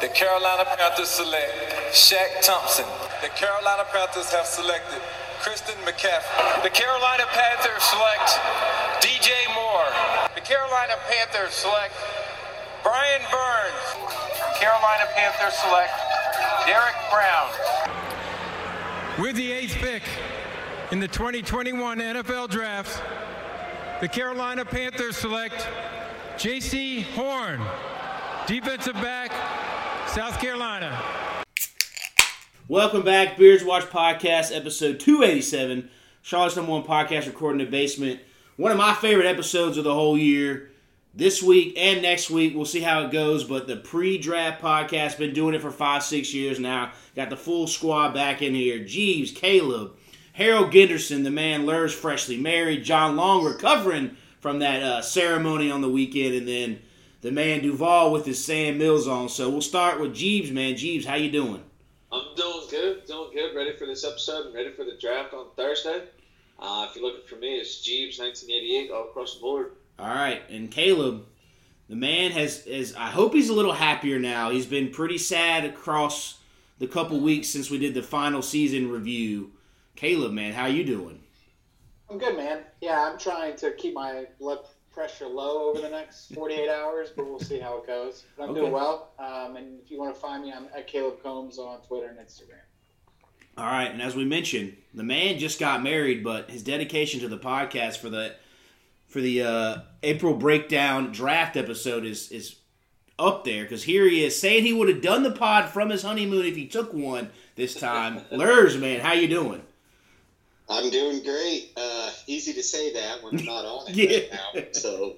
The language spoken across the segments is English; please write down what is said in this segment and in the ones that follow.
The Carolina Panthers select Shaq Thompson. The Carolina Panthers have selected Christian McCaffrey. The Carolina Panthers select DJ Moore. The Carolina Panthers select Brian Burns. The Carolina Panthers select Derrick Brown. With the eighth pick in the 2021 NFL Draft, the Carolina Panthers select Jaycee Horn, defensive back, South Carolina. Welcome back, Beards Watch Podcast, episode 287. Charlotte's number one podcast recording in the basement. One of my favorite episodes of the whole year. This week and next week, we'll see how it goes. But the pre draft podcast, been doing it for five, six years now. Got the full squad back in here Jeeves, Caleb, Harold Ginderson, the man Lurs freshly married, John Long recovering from that uh, ceremony on the weekend, and then the man Duval with his Sam Mills on. So we'll start with Jeeves, man. Jeeves, how you doing? I'm doing good, doing good. Ready for this episode. Ready for the draft on Thursday. Uh, if you're looking for me, it's Jeeves 1988 all across the board. All right, and Caleb, the man has is. I hope he's a little happier now. He's been pretty sad across the couple weeks since we did the final season review. Caleb, man, how you doing? I'm good, man. Yeah, I'm trying to keep my blood pressure low over the next 48 hours, but we'll see how it goes. But I'm Okay. doing well. Um, and if you want to find me, I'm at Caleb Combs on Twitter and Instagram. All right, and as we mentioned, the man just got married, but his dedication to the podcast for the for the uh, April breakdown draft episode is is up there because here he is saying he would have done the pod from his honeymoon if he took one this time. Lurs, man, how you doing? I'm doing great. Uh, easy to say that when I'm not on it Yeah. right now. So,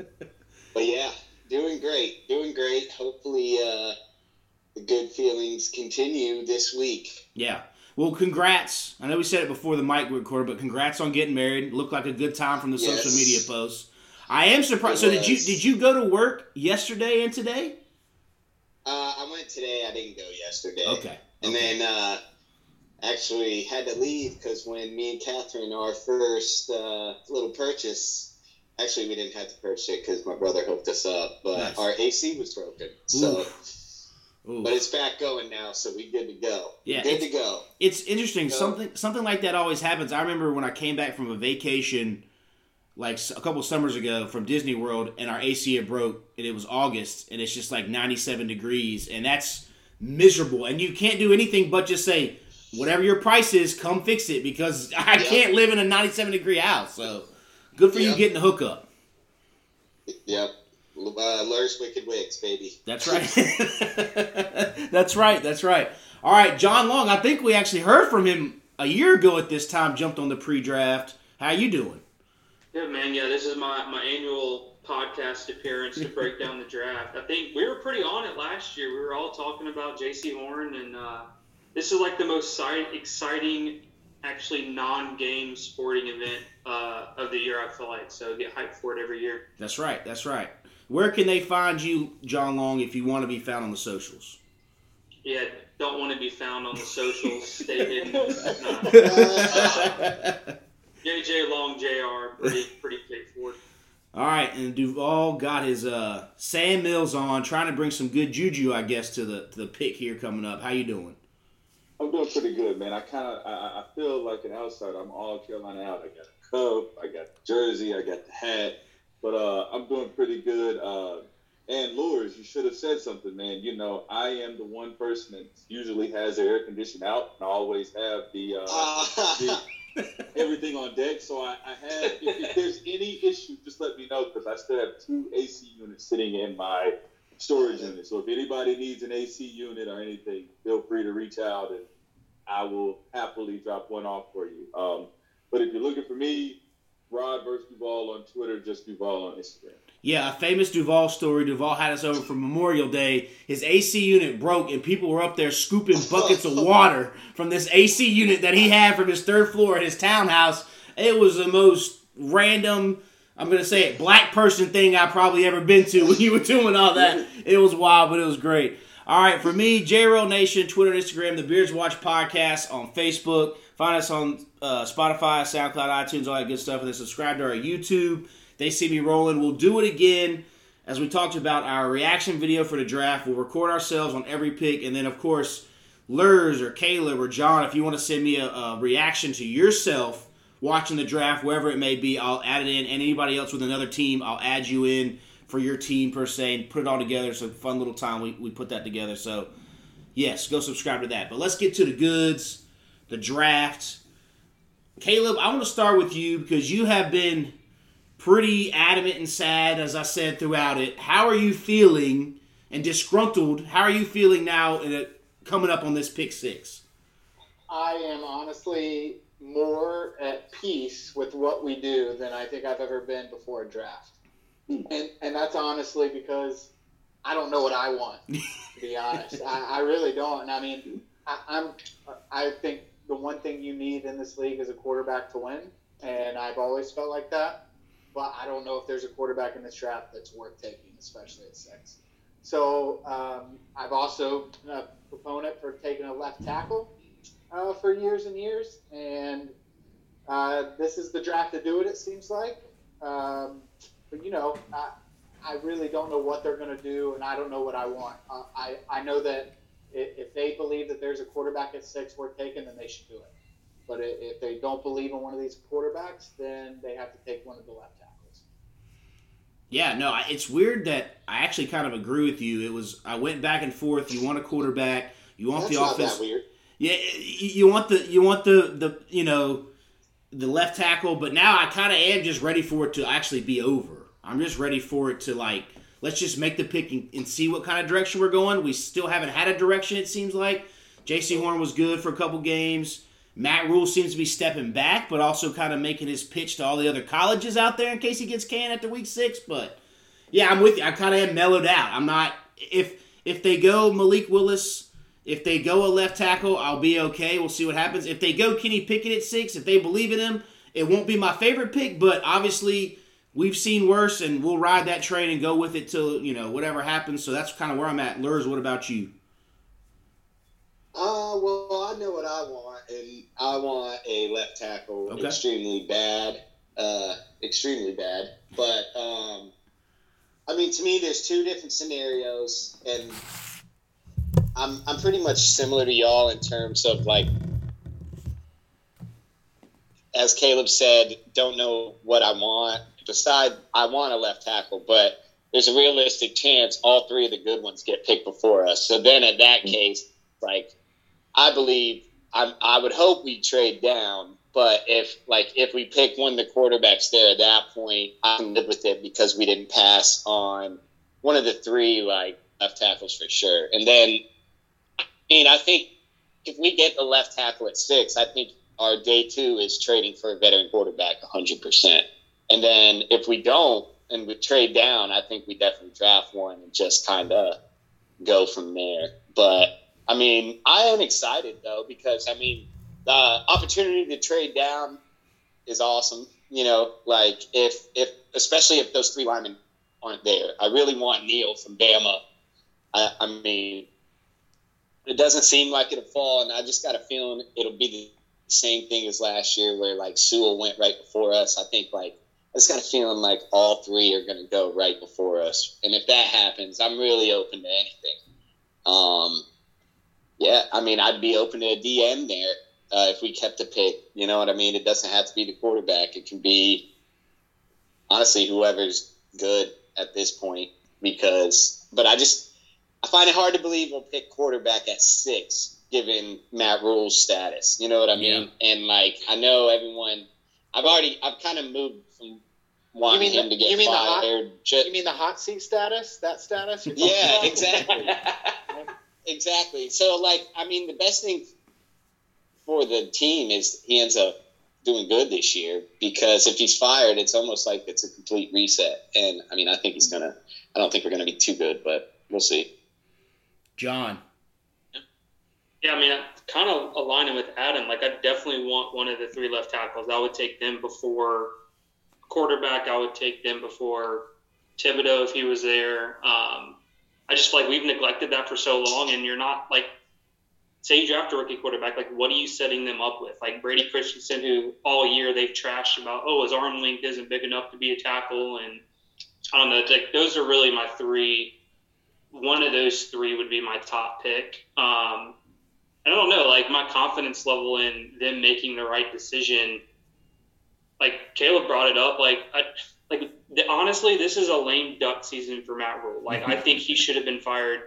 but yeah, doing great, doing great. Hopefully, uh, the good feelings continue this week. Yeah. Well, congrats. I know we said it before the mic recorded, but congrats on getting married. Looked like a good time from the Yes. social media posts. I am surprised. It So did you did you go to work yesterday and today? Uh, I went today. I didn't go yesterday. Okay. And okay. then uh, actually had to leave because when me and Catherine our first uh, little purchase. Actually, we didn't have to purchase it because my brother hooked us up, but Nice. our AC was broken. So, Ooh. but it's back going now, so we good to go. Yeah, good to go. It's interesting. So- Something something like that always happens. I remember when I came back from a vacation, like a couple summers ago from Disney World, and our AC had broke, and it was August, and it's just like 97 degrees, and that's miserable. And you can't do anything but just say, whatever your price is, come fix it, because I Yeah. can't live in a 97 degree house. So good for you getting the hookup. Yep. Uh, Lurs Wicked Wigs, baby. That's right. that's right. That's right. All right, John Long. I think we actually heard from him a year ago at this time. Jumped on the pre-draft. How you doing? Yeah, man. Yeah, this is my, my annual podcast appearance to break down the draft. I think we were pretty on it last year. We were all talking about Jaycee Horn, and uh, this is like the most exciting, actually non-game sporting event uh, of the year. I feel like so. Get hyped for it every year. That's right. That's right. Where can they find you, John Long, if you want to be found on the socials? Yeah, don't want to be found on the socials. Stay hidden. Nah. JJ Long Jr. Pretty pretty straightforward. All right, and Duval got his uh, Sam Mills on, trying to bring some good juju, I guess, to the to the pick here coming up. How you doing? I'm doing pretty good, man. I kind of I, I feel like an outsider. I'm all Carolina out. I got a cup, I got the jersey, I got the hat, but uh, I'm doing pretty good. Uh, and Lures, you should have said something, man. You know, I am the one person that usually has their air conditioning out, and I always have the, uh, the everything on deck. So I, I have. If, if there's any issue, just let me know because I still have two AC units sitting in my storage unit. So if anybody needs an AC unit or anything, feel free to reach out and I will happily drop one off for you. Um, but if you're looking for me, Rod versus Duval on Twitter, just Duval on Instagram. Yeah, a famous Duval story. Duval had us over for Memorial Day. His AC unit broke, and people were up there scooping buckets of water from this AC unit that he had from his third floor at his townhouse. It was the most random, I'm to say it, black person thing I've probably ever been to when you were doing all that. It was wild, but it was great. All right, for me, JRL Nation, Twitter Instagram, the Beards Watch Podcast on Facebook. Find us on uh, Spotify, SoundCloud, iTunes, all that good stuff, and then subscribe to our YouTube. They see me rolling. We'll do it again as we talked about our reaction video for the draft. We'll record ourselves on every pick, and then of course, Lurs or Caleb or John, if you want to send me a, a reaction to yourself watching the draft, wherever it may be, I'll add it in. And anybody else with another team, I'll add you in for your team per se and put it all together. It's a fun little time we, we put that together. So, yes, go subscribe to that. But let's get to the goods, the draft. Caleb, I want to start with you because you have been pretty adamant and sad, as I said throughout it. How are you feeling and disgruntled? How are you feeling now in a, coming up on this pick six? I am honestly more at peace with what we do than I think I've ever been before a draft. And and that's honestly because I don't know what I want. To be honest, I, I really don't. And I mean, I, I'm I think the one thing you need in this league is a quarterback to win, and I've always felt like that. But I don't know if there's a quarterback in this draft that's worth taking, especially at six. So um, I've also been a proponent for taking a left tackle uh, for years and years, and uh, this is the draft to do it. It seems like, um, but you know, I, I really don't know what they're going to do, and I don't know what I want. Uh, I I know that if, if they believe that there's a quarterback at six worth taking, then they should do it. But if they don't believe in one of these quarterbacks, then they have to take one of the left tackles. Yeah, no, it's weird that I actually kind of agree with you. It was I went back and forth. You want a quarterback, you want That's the not offense. Yeah, you want the you want the the you know the left tackle, but now I kind of am just ready for it to actually be over. I'm just ready for it to like let's just make the pick and, and see what kind of direction we're going. We still haven't had a direction. It seems like Jaycee Horn was good for a couple games. Matt Rhule seems to be stepping back, but also kind of making his pitch to all the other colleges out there in case he gets canned after week six. But yeah, I'm with you. I kind of am mellowed out. I'm not if if they go Malik Willis. If they go a left tackle, I'll be okay. We'll see what happens. If they go Kenny Pickett at six, if they believe in him, it won't be my favorite pick, but obviously we've seen worse, and we'll ride that train and go with it till you know whatever happens. So that's kind of where I'm at. Lurs, what about you? Uh, well, I know what I want, and I want a left tackle Okay. extremely bad, uh, extremely bad. But um, I mean, to me, there's two different scenarios, and I'm I'm pretty much similar to y'all in terms of like, as Caleb said, don't know what I want. Decide I want a left tackle, but there's a realistic chance all three of the good ones get picked before us. So then, at that mm-hmm. case, like I believe I'm, I would hope we trade down, but if like if we pick one of the quarterbacks there at that point, I can live with it because we didn't pass on one of the three like left tackles for sure. And then, I mean, I think if we get the left tackle at six, I think our day two is trading for a veteran quarterback 100%. And then if we don't and we trade down, I think we definitely draft one and just kind of go from there. But I mean, I am excited though because I mean, the opportunity to trade down is awesome. You know, like if if especially if those three linemen aren't there, I really want Neal from Bama. I, I mean, it doesn't seem like it'll fall, and I just got a feeling it'll be the same thing as last year, where like Sewell went right before us. I think like I just got a feeling like all three are going to go right before us, and if that happens, I'm really open to anything. Um, yeah, I mean, I'd be open to a DM there uh, if we kept the pick. You know what I mean? It doesn't have to be the quarterback. It can be honestly whoever's good at this point. Because, but I just I find it hard to believe we'll pick quarterback at six given Matt Rhule's status. You know what I mean? And like I know everyone. I've already I've kind of moved from wanting mean the- him to get you mean the hot- fired. You mean the hot seat status? That status? you're yeah, about? exactly. exactly. So, like, I mean, the best thing for the team is he ends up doing good this year because if he's fired, it's almost like it's a complete reset. And I mean, I think he's gonna. I don't think we're gonna be too good, but we'll see. John. Yeah, I mean, I kind of aligning with Adam. Like, I definitely want one of the three left tackles. I would take them before quarterback. I would take them before Thibodeaux if he was there. Um, I just like we've neglected that for so long, and you're not like, say you draft a rookie quarterback, like what are you setting them up with? Like Brady Christensen, who all year they've trashed about, oh, his arm length isn't big enough to be a tackle, and I don't know. Like those are really my three. One of those three would be my top pick. Um, I don't know. Like my confidence level in them making the right decision. Like Caleb brought it up. Like I, like the, honestly, this is a lame duck season for Matt Rhule. Like I think he should have been fired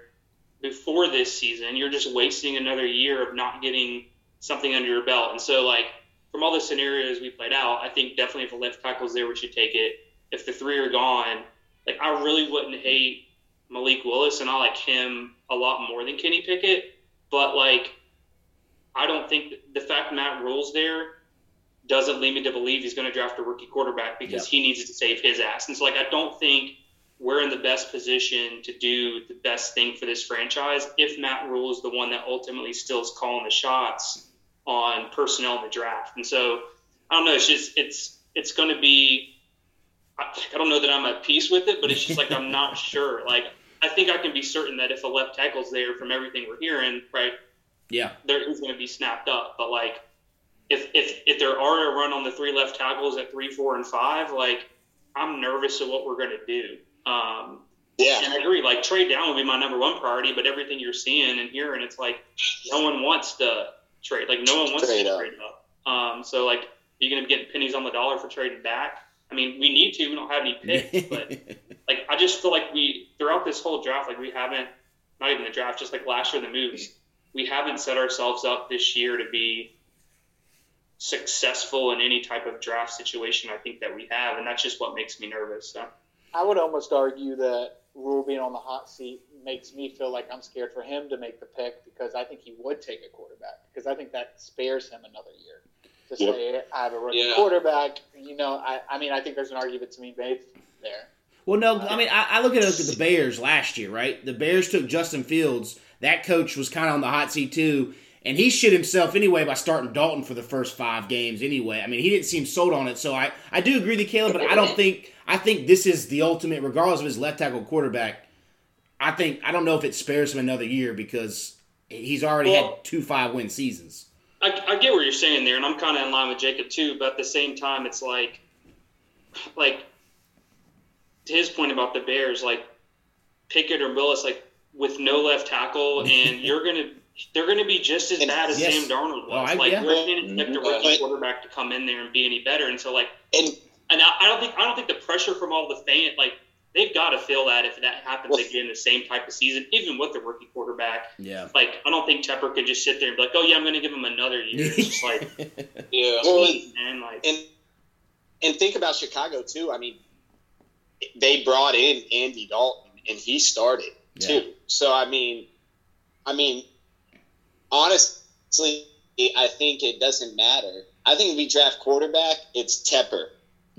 before this season. You're just wasting another year of not getting something under your belt. And so like from all the scenarios we played out, I think definitely if a left tackle's there, we should take it. If the three are gone, like I really wouldn't hate Malik Willis, and I like him a lot more than Kenny Pickett. But like, I don't think the fact Matt Rhule's there doesn't lead me to believe he's going to draft a rookie quarterback because he needs to save his ass. And so like, I don't think we're in the best position to do the best thing for this franchise if Matt Rhule is the one that ultimately still is calling the shots on personnel in the draft. And so I don't know. It's just it's it's going to be. I, I don't know that I'm at peace with it, but it's just like I'm not sure. Like I think I can be certain that if a left tackle's there, from everything we're hearing, right, Yeah. there is going to be snapped up. But like if if if there are a run on the three left tackles at three, four, and five, like I'm nervous of what we're going to do. Um, Yeah. and I agree. Like trade down would be my number one priority, but everything you're seeing and hearing, it's like no one wants to trade. Like no one wants Trade to up. trade up. Um, so like you're gonna be getting pennies on the dollar for trading back. I mean, we need to. We don't have any picks, but like I just feel like we throughout this whole draft, like we haven't, not even the draft, just like last year the moves, we haven't set ourselves up this year to be successful in any type of draft situation. I think that we have, and that's just what makes me nervous. So. I would almost argue that Rhule being on the hot seat makes me feel like I'm scared for him to make the pick because I think he would take a quarterback because I think that spares him another year. To Yep. say I have a rookie Yeah. quarterback, you know, I, I mean, I think there's an argument to be made there. Well, no, I mean, I, I look at, look at the Bears last year, right? The Bears took Justin Fields. That coach was kind of on the hot seat too, and he shit himself anyway by starting Dalton for the first five games anyway. I mean, he didn't seem sold on it, so I, I do agree with Caleb, but I don't think I think this is the ultimate, regardless of his left tackle quarterback. I think I don't know if it spares him another year because he's already Well- had two five win seasons. I, I get what you're saying there, and I'm kind of in line with Jacob too. But at the same time, it's like, like to his point about the Bears, like Pickett or Willis, like with no left tackle, and you're gonna they're gonna be just as And- bad as yes. Sam Darnold was. Oh, I- like yeah. we're gonna expect a mm-hmm. rookie But- quarterback to come in there and be any better, and so like, And and I, I don't think I don't think the pressure from all the fan like. They've got to feel that if that happens Well- again, the same type of season, even with the rookie quarterback. Yeah. Like, I don't think Tepper could just sit there and be like, "Oh yeah, I'm going to give him another year." It's just like, Yeah. Well, sweet, man, like, and and think about Chicago too. I mean, they brought in Andy Dalton, and he started too. So I mean, I mean, honestly, I think it doesn't matter. I think if we draft quarterback, it's Tepper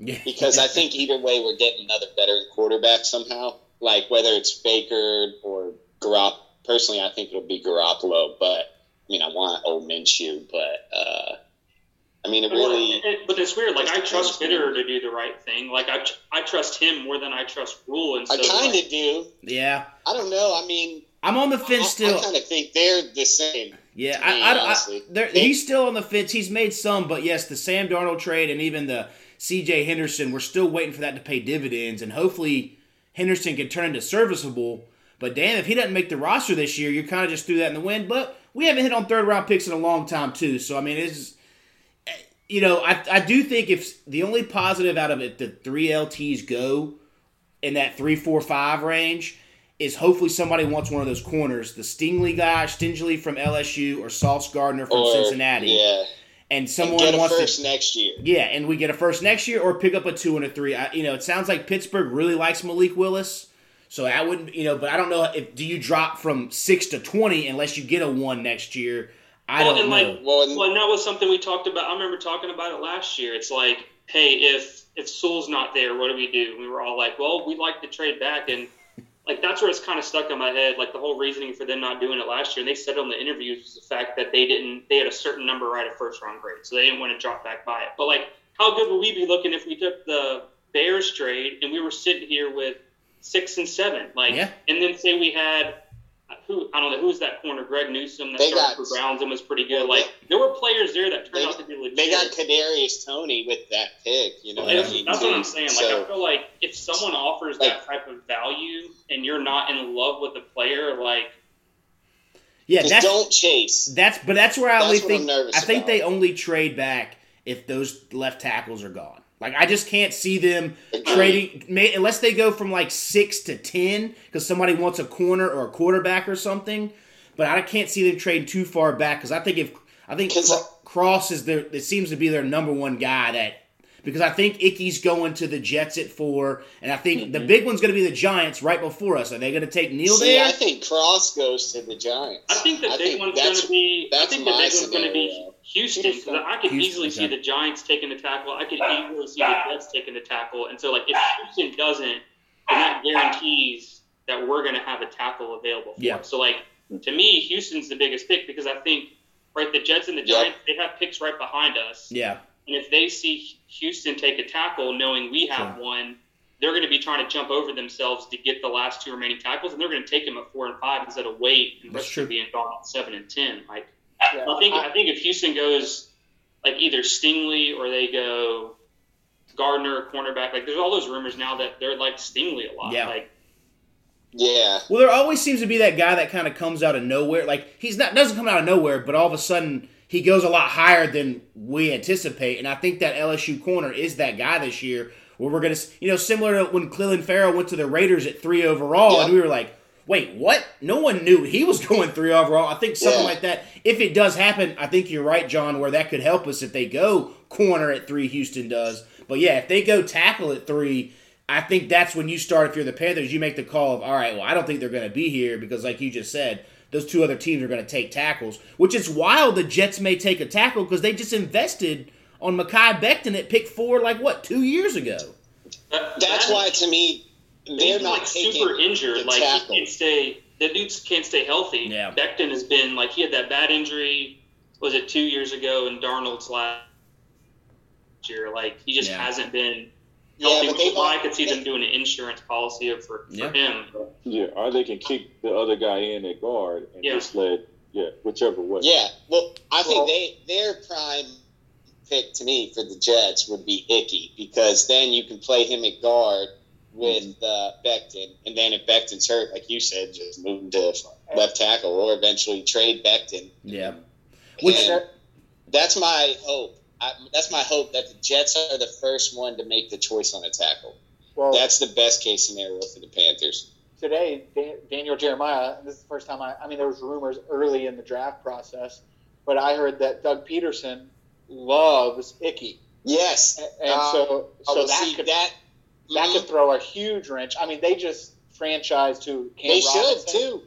Yeah. because I think either way we're getting another veteran quarterback somehow. Like whether it's Baker or Garop. Personally, I think it'll be Garoppolo, but I mean, I want old Minshew, but uh, I mean, it really. It- but it's weird. Like I trust Fitterer to do the right thing. Like I, I trust him more than I trust Rhule. And so I kind like, of do. yeah. I don't know. I mean, I'm on the fence I, still. I kind of think they're the same. Yeah, me, I, I, I, honestly. there, he's still on the fence. He's made some, but yes, the Sam Darnold trade and even the C.J. Henderson, we're still waiting for that to pay dividends, and hopefully Henderson can turn into serviceable. But damn, if he doesn't make the roster this year, you kind of just threw that in the wind. But we haven't hit on third round picks in a long time too, so I mean, it's you know, I I do think if the only positive out of it, the three LTs go in that three, four, five range is hopefully somebody wants one of those corners, the Stingley guy, Stingley from LSU, or Sauce Gardner from Or Cincinnati, yeah, and and someone get a wants first to. next year. Yeah, and we get a first next year, or pick up a two and a three. I, you know, it sounds like Pittsburgh really likes Malik Willis, so I wouldn't, you know, but I don't know if do you drop from six to twenty unless you get a one next year. I Well, don't and, know. like, Well, and, well, and that was something we talked about. I remember talking about it last year. It's like, hey, if if Sewell's not there, what do we do? We were all like, well, we'd like to trade back, and like that's where it's kind of stuck in my head. Like the whole reasoning for them not doing it last year, and they said on the interviews was the fact that they didn't they had a certain number right of first round grade, so they didn't want to drop back by it. But like, how good would we be looking if we took the Bears trade and we were sitting here with six and seven, like, Yeah. and then say we had who I don't know who's that corner, Greg Newsome that They started got- for Browns and was pretty good. Like there were players there that turned They- out to be legit. They got Kadarius Toney with that pick. You know, what That's, I mean? that's what I'm saying. Like So- I feel like if someone offers that type of value and you're not in love with the player, like Yeah, that's don't chase. that's but that's where I That's only think I'm I think about. they only trade back if those left tackles are gone. Like I just can't see them trading unless they go from like six to ten because somebody wants a corner or a quarterback or something. But I can't see them trading too far back because I think if I think Cross is their it seems to be their number one guy that because I think Icky's going to the Jets at four, and I think the mm-hmm. big one's going to be the Giants right before us. Are they going to take Neal See, there? I think Cross goes to the Giants. I think the I big think one's going to be. I think the my big one's going to be scenario. Houston. 'cause I could Houston, easily see the Giants taking the tackle. I could easily see the Jets taking the tackle. And so, like, if Houston doesn't, then that guarantees that we're going to have a tackle available. For Yeah. us. So, like, to me, Houston's the biggest pick because I think, right, the Jets and the Yep. Giants they have picks right behind us. yeah, And if they see Houston take a tackle, knowing we have one, they're going to be trying to jump over themselves to get the last two remaining tackles, and they're going to take them at four and five instead of wait and That's risk true. them being gone at seven and ten. Like Yeah, I think, I- I think if Houston goes like either Stingley or they go Gardner, cornerback, like there's all those rumors now that they're like Stingley a lot. Yeah. Like Yeah. Well, there always seems to be that guy that kind of comes out of nowhere. Like he's not doesn't come out of nowhere, but all of a sudden he goes a lot higher than we anticipate. And I think that LSU corner is that guy this year. Where we're gonna, you know, similar to when Clelin Ferrell went to the Raiders at three overall, Yeah. and we were like, "Wait, what?" No one knew he was going three overall. I think something Yeah. like that. If it does happen, I think you're right, John. Where that could help us if they go corner at three, Houston does. But yeah, if they go tackle at three, I think that's when you start. If you're the Panthers, you make the call of, all right, well, I don't think they're going to be here because, like you just said, those two other teams are going to take tackles. Which is wild. The Jets may take a tackle because they just invested on Mekhi Becton at pick four, like what two years ago. that, That's that- why, to me, they're not like super injured. the Like tackle. he can't stay. The dudes can't stay healthy. Yeah. Becton has been like he had that bad injury. Was it two years ago? And Darnold's last year, like he just Yeah. hasn't been Yeah, healthy. but which is why I could see them doing an insurance policy for, for Yeah. him. Yeah, or they can kick the other guy in at guard and Yeah. just let yeah, whichever way. Yeah, well, I think Well- they their prime pick to me for the Jets would be Icky because then you can play him at guard with uh, Becton, and then if Becton's hurt, like you said, just move him to left tackle or eventually trade Becton. Yeah. Which And that's my hope. I, that's my hope that the Jets are the first one to make the choice on a tackle. well, That's the best case scenario for the Panthers. today, Dan- Daniel Jeremiah, and this is the first time I, I mean, there was rumors early in the draft process, but I heard that Doug Pederson loves Icky. Yes, And, and Uh, so, so will that see could, that. that could throw a huge wrench. I mean, they just franchised to Cam They should too.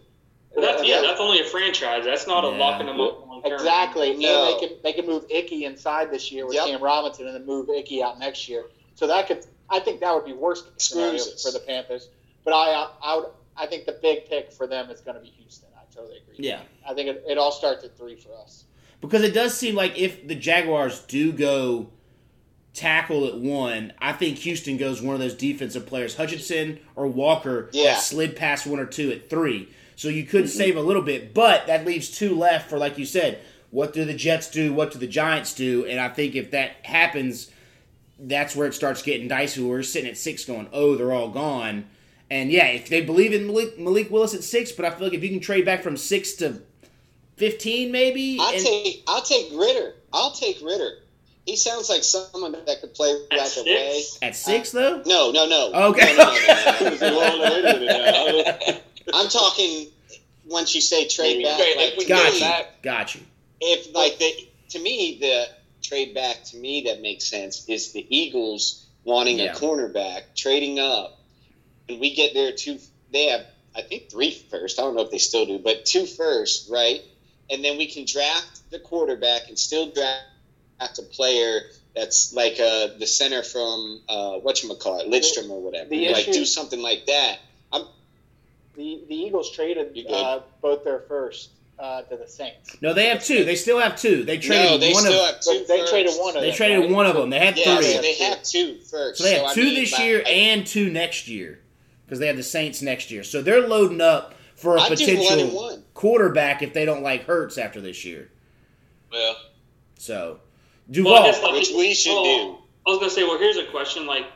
but that's yeah, that's only a franchise. That's not a Yeah. locking them up long term. Exactly. No. And they can they can move Icky inside this year with Yep. Cam Robinson and then move Icky out next year. So that could I think that would be worst scenario for the Panthers. But I I would I think the big pick for them is going to be Houston. I totally agree. Yeah. I think it, it all starts at three for us. because it does seem like if the Jaguars do go tackle at one, I think Houston goes one of those defensive players, Hutchinson or Walker, Yeah. slid past one or two at three. So you could mm-hmm. save a little bit, but that leaves two left for, like you said, what do the Jets do? What do the Giants do? And I think if that happens, that's where it starts getting dicey. We're sitting at six going, oh, they're all gone. And yeah, if they believe in Malik, Malik Willis at six, but I feel like if you can trade back from six to 15 maybe. I'll and- take I'll take Ridder. I'll take Ridder. He sounds like someone that could play At right away. six? At six, though? No, no, no. Okay. No, no, no, no, no. They're all ahead of it now. I'm talking once you say trade back. Trade- Like, if we Got you. back. Got you. if like the to me the trade back to me that makes sense is the Eagles wanting Yeah. a cornerback trading up, and we get there two. They have I think three first. I don't know if they still do, but two first, right? And then we can draft the quarterback and still draft a player that's like uh, the center from uh, what you call it, Lidstrom or whatever. the like issue- do something like that. The the Eagles traded uh, both their first uh, to the Saints. No, they have two. They still have two. They traded no, they one still of. have two. They traded one of They them, traded right? one of them. They had Yeah, three. so they have two first. So they have I two mean, this by- year and two next year because they have the Saints next year. So they're loading up for a I'd do one potential one. quarterback if they don't like Hurts after this year. Yeah. So Well, Duval, I like, Which we should well, do. I was gonna say, well, here's a question: like,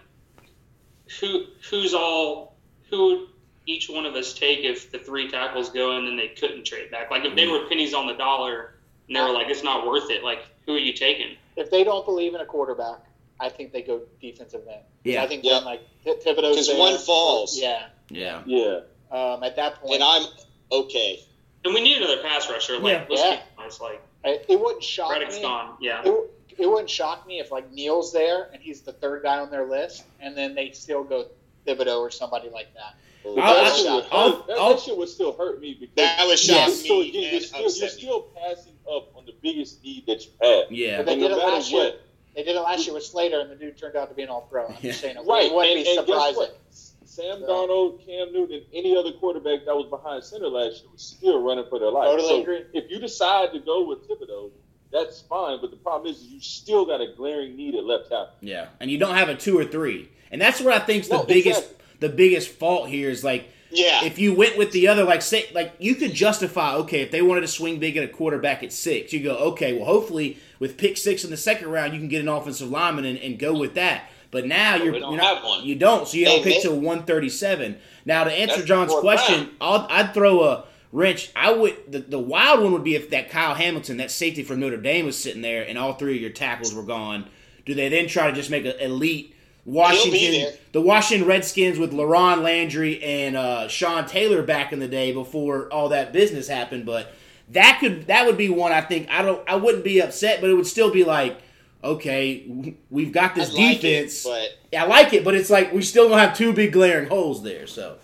who who's all who would each one of us take if the three tackles go and then they couldn't trade back? Like, if they were pennies on the dollar and they were like, it's not worth it. Like, who are you taking? If they don't believe in a quarterback, I think they go defensive end. Yeah. I think Yeah. then like Thi- Thibodeaux's Because one falls. Yeah. yeah, Yeah. Um, at that point, And I'm okay. And we need another pass rusher. Like, Yeah. let's Yeah. be honest. Like, I- it wouldn't shock Reddick's me. gone. Yeah. It, it wouldn't shock me if like Neal's there and he's the third guy on their list, and then they still go Thibodeaux or somebody like that. I'll- That, I'll- shit would I'll- that, I'll- that shit would still hurt me because That would shock Yes. me. so again, you're and still, you're upset me. still passing up on the biggest need that you have. yeah. But they And did no it matter last year. They did it last year with Slater, and the dude turned out to be an All Pro. I'm Yeah. just saying, it right? wouldn't and, be and guess surprising. what? Sam So- Darnold, Cam Newton, any other quarterback that was behind center last year was still running for their life. Totally so agree. if you decide to go with Thibodeaux, that's fine. But the problem is, is you still got a glaring need at left tackle. Yeah, and you don't have a two or three, and that's what I think's the No, biggest exactly. The biggest fault here is like Yeah. if you went with the other like say like you could justify okay if they wanted to swing big at a quarterback at six you go okay well hopefully with pick six in the second round you can get an offensive lineman and, and go with that but now you're, don't you're not- have one. you don't so you don't pick till 137 now to answer That's John's question. I'll, I'd throw a wrench I would the, the wild one would be if that Kyle Hamilton that safety from Notre Dame was sitting there and all three of your tackles were gone do they then try to just make an elite Washington, the Washington Redskins with LaRon Landry and uh, Sean Taylor back in the day before all that business happened. But that could that would be one I think I don't I wouldn't be upset, but it would still be like, okay, we've got this I like it, defense. but I like it, but it's like we still gonna have two big glaring holes there. So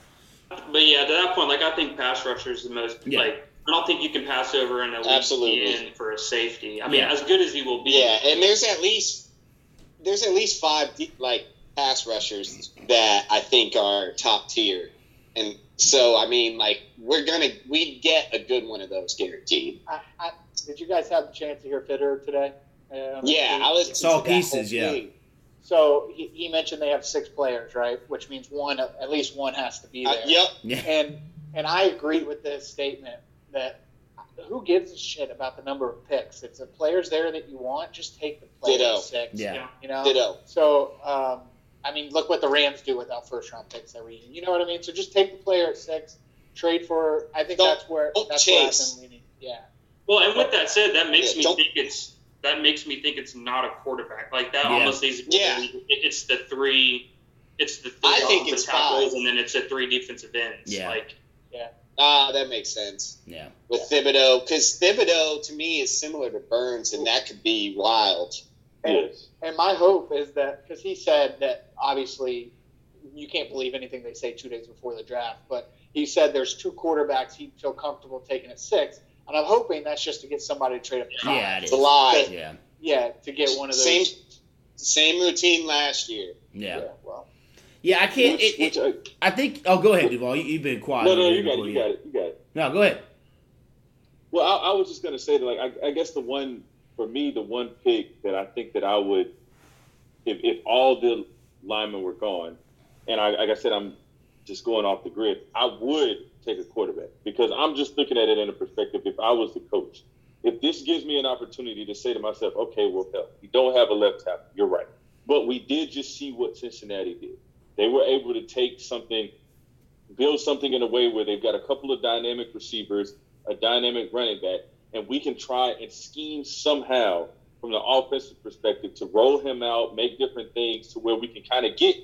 But yeah, to that point, like I think pass rusher is the most Yeah. like I don't think you can pass over an elite Absolutely. in for a safety. I mean, Yeah. as good as he will be. yeah, and there's at least there's at least five de- like pass rushers that I think are top tier, and so I mean like we're gonna we get a good one of those guaranteed. I, I, did you guys have the chance to hear Fitter today? Um, Yeah, I was Saw pieces, yeah. So he, he mentioned they have six players, right? Which means one, at least one, has to be there. Uh, yep. yeah, And and I agree with this statement that who gives a shit about the number of picks? If the players there that you want, just take the player Ditto. at six. Yeah. You know. Ditto. So um, I mean, look what the Rams do without first round picks every year. You know what I mean? So just take the player at six, trade for. I think Don't- that's where that's chase. where I've been leaning. Yeah. Well, and with that said, that makes Yeah, me don't- think it's that makes me think it's not a quarterback. Like that Yeah. almost is. Yeah. It's the three. It's the three I think it's tackles, five. and then it's the three defensive ends. Yeah. Like Ah, that makes sense yeah, with Thibodeaux because Thibodeaux to me is similar to Burns, and that could be wild. Yes. And my hope is that because he said that obviously you can't believe anything they say two days before the draft, but he said there's two quarterbacks he'd feel comfortable taking at six, and I'm hoping that's just to get somebody to trade up to five. yeah, It's is. a lie. Yeah, Yeah, to get one of those. Same same routine last year. yeah, Yeah, well, yeah. I can't. Which, It, which I, I think. Oh, go ahead, Duval. You, you've been quiet. no, no, you got it. You got it. You got it. No, go ahead. Well, I, I was just gonna say that, like, I, I guess the one for me, the one pick that I think that I would, if if all the linemen were gone, and I, like I said, I'm just going off the grid, I would take a quarterback because I'm just looking at it in a perspective. If I was the coach, if this gives me an opportunity to say to myself, okay, well, hell, we don't have a left tackle. You're right, but we did just see what Cincinnati did. They were able to take something, build something in a way where they've got a couple of dynamic receivers a dynamic running back, and we can try and scheme somehow from the offensive perspective to roll him out, make different things to where we can kind of get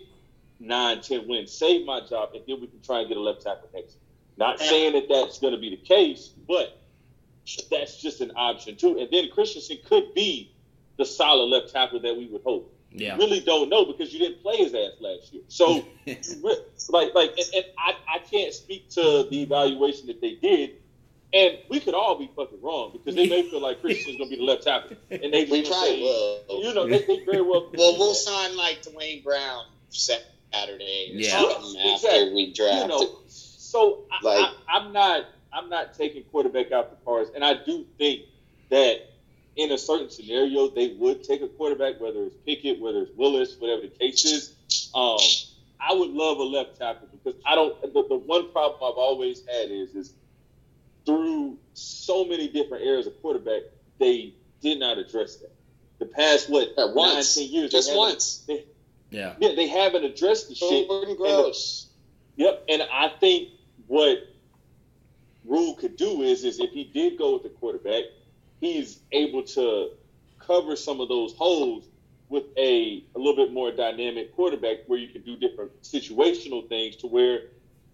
nine, ten wins, save my job, and then we can try and get a left tackle next. Not saying that that's going to be the case, but that's just an option too. And then Christensen could be the solid left tackle that we would hope. Yeah. You really don't know because you didn't play his ass last year. So, re- like, like, and, and I, I can't speak to the evaluation that they did, and we could all be fucking wrong because they may feel like Christian's gonna be the left tackle, and they just We gonna probably say, will. You know, they, they very well. Well, we'll sign like Duane Brown Saturday or Yeah. something Yes, after exactly. we draft. You know, so I, I, I'm not I'm not taking quarterback out the cards, and I do think that in a certain scenario they would take a quarterback, whether it's Pickett, whether it's Willis, whatever the case is. Um, I would love a left tackle because I don't. The, the one problem I've always had is is through so many different areas of quarterback, they did not address that. The past what At once. 19 years, Just they once. They, Yeah. yeah, they haven't addressed the shit. Jordan And the- Gross. Yep, and I think what Rhule could do is is if he did go with the quarterback, he's able to cover some of those holes with a a little bit more dynamic quarterback where you can do different situational things to where,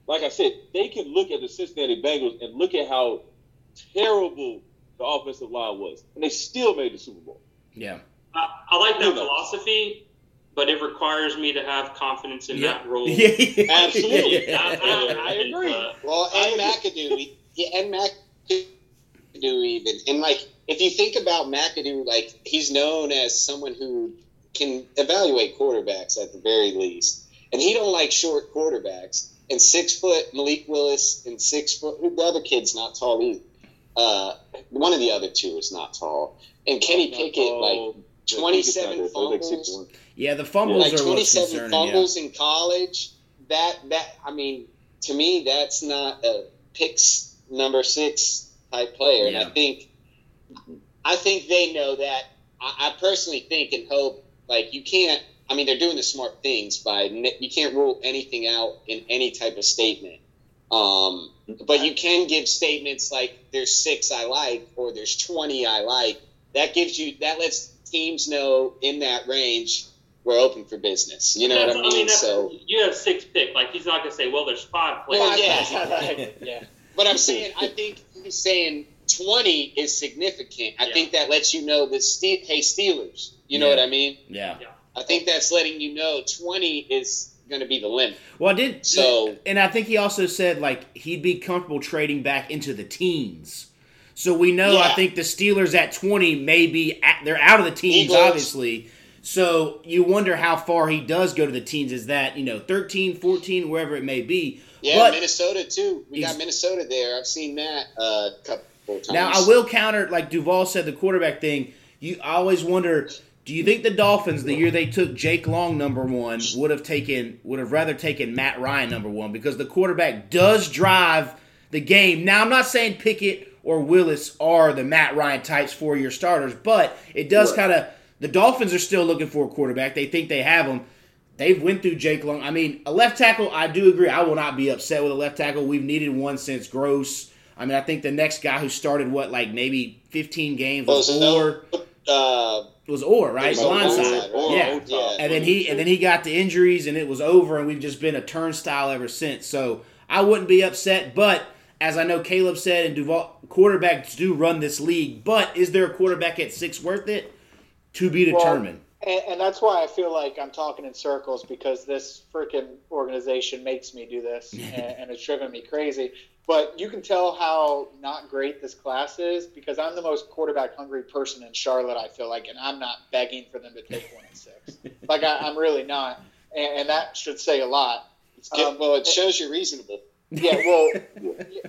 like I said, they can look at the Cincinnati Bengals and look at how terrible the offensive line was, and they still made the Super Bowl. Yeah. I, I like that philosophy, but it requires me to have confidence in Yeah. that role. Yeah. Absolutely. I, I- I agree. uh, Well, and McAdoo, yeah, and McAdoo even, and like if you think about McAdoo, like he's known as someone who can evaluate quarterbacks at the very least, and he don't like short quarterbacks. And six foot Malik Willis and six foot the other kid's not tall either. Uh, one of the other two is not tall, and Kenny Pickett like twenty seven fumbles. Yeah, the fumbles like are 27 concerning. fumbles in college. That that I mean, to me, that's not a picks number six type player. And I think, I think they know that. I, I personally think and hope like you can't. I mean, they're doing the smart things by you can't rule anything out in any type of statement. Um, but you can give statements like "there's six I like" or "there's twenty I like." That gives you that lets teams know in that range we're open for business. You know what I that's- mean? So, you have six pick. Like he's not gonna say, "Well, there's five players." well, yeah. yeah. But I'm saying, I think he's saying 20 is significant. I Yeah. think that lets you know that, Ste- hey, Steelers, you know what I mean? Yeah. I think that's letting you know 20 is going to be the limit. Well, I did. So- and I think he also said like he'd be comfortable trading back into the teens. So we know I think the Steelers at twenty may be at, they're out of the teens, Eagles. obviously. So you wonder how far he does go to the teens. Is that you know 13, 14, wherever it may be? Yeah, But- Minnesota, too. We got Minnesota there. I've seen that uh, couple times. Now I will counter, like Duval said, the quarterback thing. You I always wonder. Do you think the Dolphins, the year they took Jake Long number one, would have taken would have rather taken Matt Ryan number one because the quarterback does drive the game. Now I'm not saying Pickett or Willis are the Matt Ryan types for your starters, but it does kind of. The Dolphins are still looking for a quarterback. They think they have him. They've went through Jake Long. I mean, a left tackle. I do agree. I will not be upset with a left tackle. We've needed one since Gross. I mean, I think the next guy who started what like maybe 15 games was Was Oher. uh, was Oher, right? was Orr, Blindside. right? Yeah. Yeah. And then he and then he got the injuries and it was over and we've just been a turnstile ever since. So I wouldn't be upset, but as I know Caleb said and Duval quarterbacks do run this league, but is there a quarterback at six worth it? To be Well, determined. And, and that's why I feel like I'm talking in circles because this freaking organization makes me do this, and, and it's driven me crazy. But you can tell how not great this class is because I'm the most quarterback hungry person in Charlotte. I feel like, and I'm not begging for them to take one at six. Like I, I'm really not, and, and that should say a lot. it's good. Um, well, it shows you're reasonable. Yeah, well,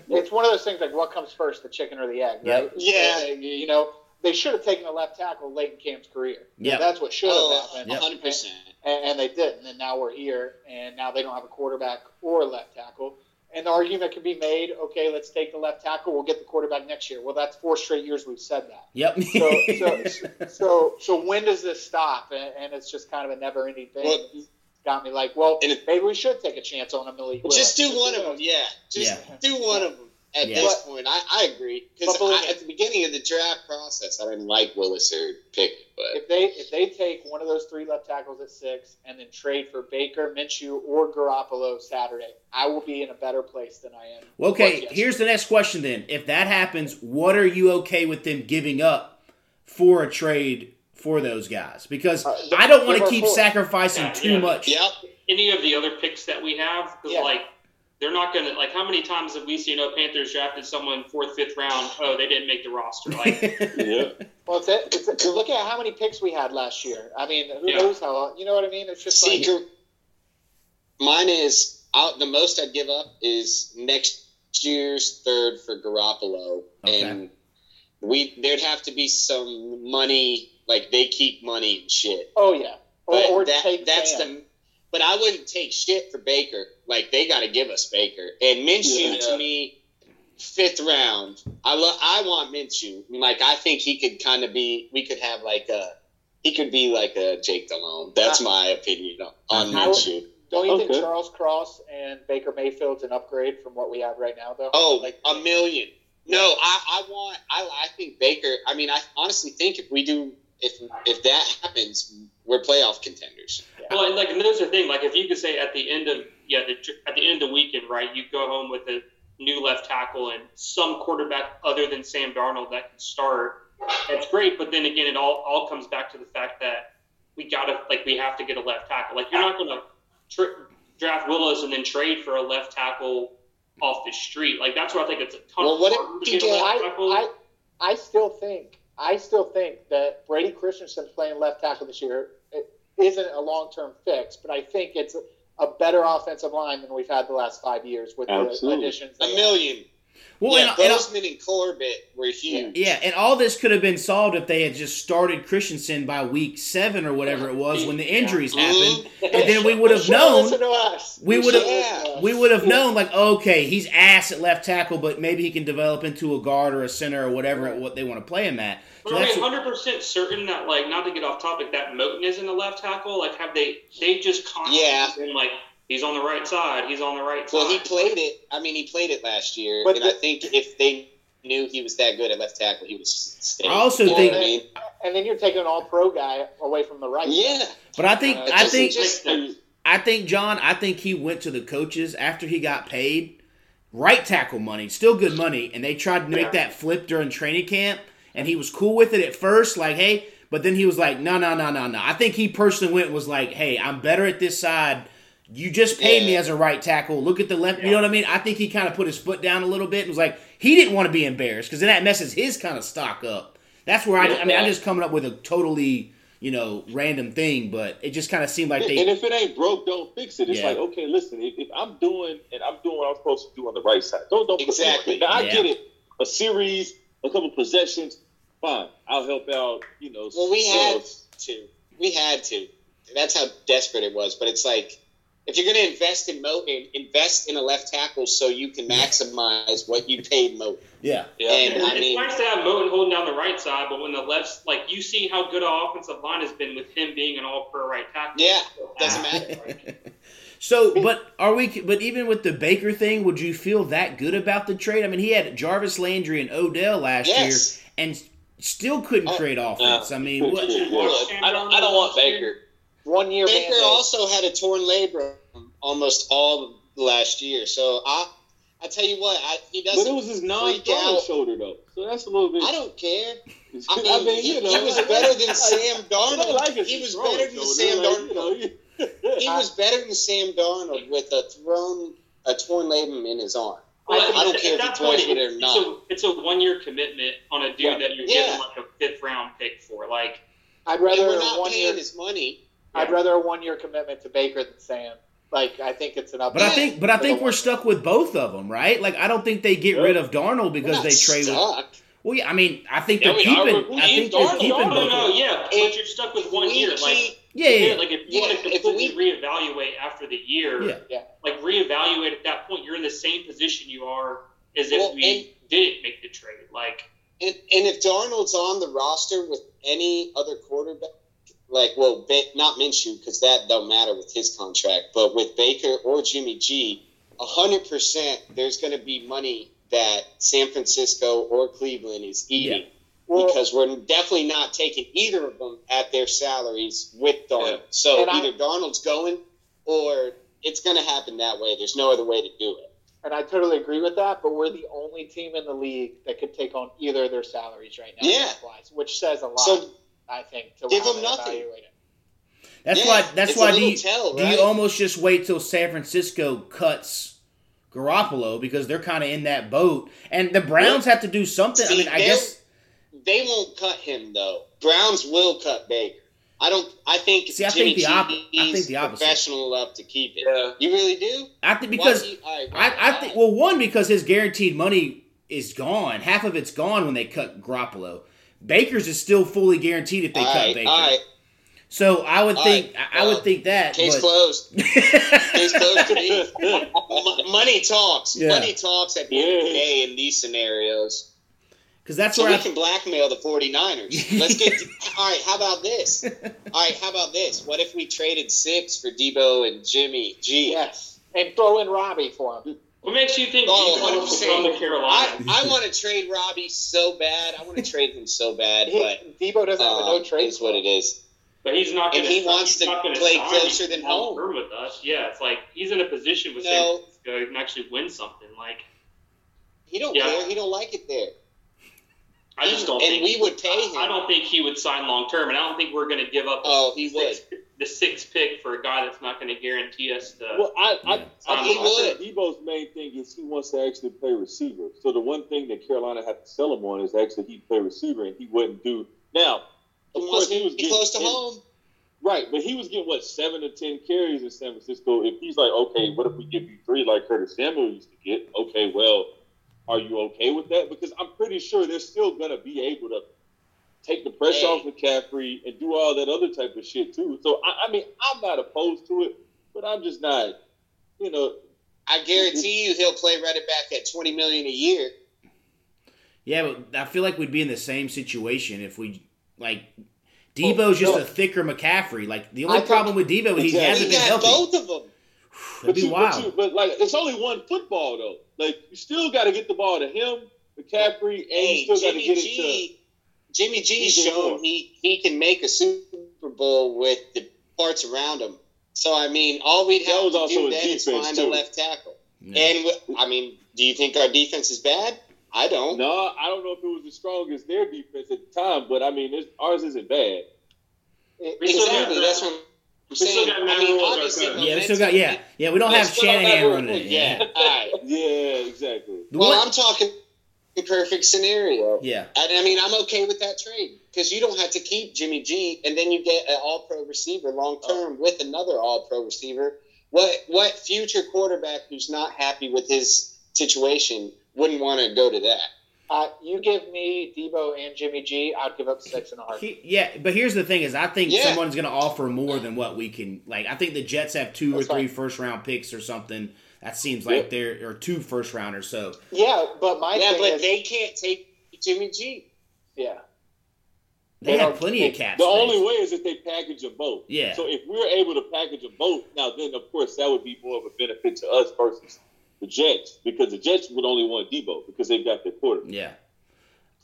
it's one of those things like what comes first, the chicken or the egg, right? Yeah. Uh, You know, they should have taken a left tackle late in Cam's career. Yeah, That's what should have Oh, happened. 100%. And, and they didn't. And now we're here, and now they don't have a quarterback or a left tackle. And the argument can be made, okay, let's take the left tackle. We'll get the quarterback next year. Well, that's four straight years we've said that. Yep. So, so, so, so when does this stop? And, and it's just kind of a never-ending thing. Well- got me like, well, And it- maybe we should take a chance on a Malik Willis. Just do one of them, yeah. Just Yeah. do one of them at Yeah. this point. I, I agree because But believe me- at the beginning of the draft process, I didn't like Willis or Pickett, but If they if they take one of those three left tackles at six and then trade for Baker, Minshew, or Garoppolo Saturday, I will be in a better place than I am. Well, okay, here's the next question then. If that happens, what are you okay with them giving up for a trade for those guys? Because Uh, I don't want to keep four. sacrificing Yeah, too yeah. much. yep. Any of the other picks that we have, Yeah. like they're not gonna like. How many times have we seen? Oh, Panthers drafted someone fourth, fifth round. Oh, they didn't make the roster. Like Yeah. Well, it's, a, it's a, look at how many picks we had last year. I mean, who Yeah. knows how? You know what I mean? It's just like Mine is out. The most I'd give up is next year's third for Garoppolo, Okay. and we there'd have to be some money. Like they keep money and shit. oh yeah, or, or that, take that's Sam. the but I wouldn't take shit for Baker. Like they got to give us Baker and Minshew Yeah. to me. Fifth round, I love. I want Minshew. Like I think he could kind of be. We could have like a. He could be like a Jake Delhomme. That's my opinion on, on How- Minshew. Don't you oh, think Okay. Charles Cross and Baker Mayfield's an upgrade from what we have right now, though? Oh, like a million. No, I, I want. I, I think Baker. I mean, I honestly think if we do, if if that happens, we're playoff contenders. Well, and like and there's the thing. Like if you could say at the end of yeah, the, at the end of the weekend, right, you go home with a new left tackle and some quarterback other than Sam Darnold that can start. That's great, but then again, it all all comes back to the fact that we gotta like we have to get a left tackle. Like you're not gonna tr- draft Willis and then trade for a left tackle off the street. Like that's where I think it's a ton Well, of what if harder to you get a get- left I. I, I still think I still think that Brady Christensen playing left tackle this year it isn't a long term fix, but I think it's a, a better offensive line than we've had the last five years with the additions. A they million. Well, yeah, and, and, Bozeman and Corbett were huge. yeah, and all this could have been solved if they had just started Christensen by week seven or whatever it was when the injuries happened, Mhm. and then we would have known. to us. We would have Yeah. we would have known like okay he's ass at left tackle but maybe he can develop into a guard or a center or whatever what they want to play him at. But So are that's we 100 percent certain that, like, not to get off topic, that Moton isn't a left tackle? Like, have they they just constantly Yeah. been like, he's on the right side, he's on the right side. Well, he played it. I mean, he played it last year, But and the- I think if they knew he was that good at left tackle, he was. stay. I also You think- I mean, And then you're taking an all pro guy away from the right. yeah. but I think Uh, I think just- I think John I think he went to the coaches after he got paid right tackle money still good money and they tried to make that flip during training camp and he was cool with it at first like hey but then he was like no no no no no I think he personally went and was like hey I'm better at this side. You just paid me as a right tackle. Look at the left. You know what I mean? I think he kind of put his foot down a little bit and was like, he didn't want to be embarrassed because then that messes his kind of stock up. That's where I, I mean, I'm just coming up with a totally, you know, random thing, but it just kind of seemed like they. and if it ain't broke, don't fix it. It's Yeah. like, okay, listen, if, if I'm doing and I'm doing what I'm supposed to do on the right side, don't don't put me Exactly. Now I Yeah. get it. A series, a couple possessions, fine. I'll help out. You know. Well, we had to. We had to. That's how desperate it was. But it's like, if you're going to invest in Moton, invest in a left tackle so you can maximize what you paid Moton. Yeah. And it's, I mean, nice to have Moton holding down the right side, but when the left, like, you see how good our offensive line has been with him being an all pro right tackle. Yeah, doesn't matter. So, but are we? But even with the Baker thing, would you feel that good about the trade? I mean, he had Jarvis Landry and Odell last Yes. year, and still couldn't Oh, create offense. I mean, what? I don't. I don't want Baker. One year. Baker Band-Aid. also had a torn labrum almost all last year. So I, I tell you what, I, he doesn't. But it was his freak non-throwing shoulder though, so that's a little bit. I don't care. I I mean, mean, he, you know, he was better than Sam Darnold. I like his he was better than shoulder, Sam like, Darnold. you know, you- He was better than Sam Darnold with a thrown, a torn labrum in his arm. Well, I don't care if he that throws it or it's not. a, it's a one year commitment on a dude Yeah. that you're Yeah. getting like a fifth round pick for. Like, I'd And rather we're not one paying year. his money. I'd rather a one year commitment to Baker than Sam. Like I think it's an up. But I think, but I think we're stuck with both of them, right? Like, I don't think they get rid of Darnold because We're they not trade with. stuck. Well, yeah, I mean, I think Yeah, they're keeping. We're- I think Darnold- they're keeping no, both. no, of them. yeah, but you're stuck with one We year. Like, keep- Yeah, yeah. like if you Yeah, want to if completely reevaluate after the year, Yeah. Yeah. like reevaluate at that point, you're in the same position you are as if Well, we and- didn't make the trade. Like, And, and if Darnold's on the roster with any other quarterback, like well, ba- not Minshew because that don't matter with his contract, but with Baker or Jimmy G, hundred percent, there's going to be money that San Francisco or Cleveland is eating. Well- because we're definitely not taking either of them at their salaries with Darnold. So And I- either Darnold's going or it's going to happen that way. There's no other way to do it. and I totally agree with that. But we're the only team in the league that could take on either of their salaries right now. Yeah. cap-wise, which says a lot. So I think to give how them nothing. That's Yeah, why. That's why. Do you, tell, do right? you almost just wait till San Francisco cuts Garoppolo because they're kind of in that boat, and the Browns have to do something. I mean, I guess. They won't cut him though. Browns will cut Baker. I don't. I think See, I Jimmy think the op- G's I think the opposite. professional enough to keep it. Yeah. You really do? I think because do you- all right, I, I why? think well, one because his guaranteed money is gone. Half of it's gone when they cut Garoppolo. Baker's is still fully guaranteed if they all cut right, Baker. all right. So I would All think right, I would think that. Case but- closed. Case closed to me. Money talks. Yeah. Money talks at the end of the day in these scenarios. Because that's so where we I can blackmail the 49ers. Let's get. all right, how about this? All right, how about this? What if we traded six for Deebo and Jimmy G? Yes, and throw in Robby for him. What makes you think Oh, Deebo will 100%. come to Carolina? I, I want to trade Robby so bad. I want to trade him so bad, but Deebo doesn't have a um, no trade. is what it is. But he's not And going he wants to play closer than home. With us. Yeah, it's like he's in a position with No. San Francisco he can actually win something. Like He don't Yeah. care. He don't like it there. I just don't And think we would pay him. I don't think he would sign long term, and I don't think we're going to give up. Oh, he six, the sixth pick for a guy that's not going to guarantee us the. Well, I, I, Yeah. I, think, I Deebo's main thing is he wants to actually play receiver. So the one thing that Carolina had to sell him on is actually he play receiver, and he wouldn't do. Now, of He course, he was be getting close to in- home. Right, but he was getting what seven to ten carries in San Francisco. If he's like, okay, what if we give you three like Curtis Samuel used to get? Okay, well, are you okay with that? Because I'm pretty sure they're still gonna be able to take the pressure Hey. off McCaffrey and do all that other type of shit too. So I, I mean, I'm not opposed to it, but I'm just not, you know. I guarantee you he'll play running back at twenty million a year. Yeah, but I feel like we'd be in the same situation if we like oh, Deebo's just no. a thicker McCaffrey. Like the only I think- problem with Deebo is he Exactly. hasn't He been got healthy. both of them. That'd But be you, but, wild. you, but like, it's only one football though. Like you still got to get the ball to him, McCaffrey, and Hey, you still got to Jimmy get it to. G. Jimmy G's DJ shown Moore. he he can make a Super Bowl with the parts around him. So I mean, all we'd have to also do then is defense, find a left tackle. Yeah. And I mean, do you think our defense is bad? I don't. No, I don't know if it was as strong as their defense at the time, but I mean, ours isn't bad. We still got Exactly. Matt- That's what I'm saying. I mean, Rhule as our obviously, yeah, we still got yeah, yeah. We don't have Let's on Shanahan running it. Yeah. Yeah, exactly. Well, one- I'm talking perfect scenario. yeah. And I mean, I'm okay with that trade because you don't have to keep Jimmy G, and then you get an All Pro receiver long term with another All Pro receiver. What what future quarterback who's not happy with his situation wouldn't want to go to that? Uh, you give me Deebo and Jimmy G, I'd give up six and a half. He, yeah, but here's the thing: is I think Yeah. someone's going to offer more than what we can. Like, I think the Jets have two That's or three fine. first round picks or something. That seems like there are two first rounders. So Yeah, but my yeah, thing but is, they can't take Jimmy G. yeah, they They have don't- plenty of they- cap The space. only way is if they package them both. Yeah. So if we're able to package them both, now then of course that would be more of a benefit to us versus the Jets because the Jets would only want Deebo because they've got their quarterback. yeah.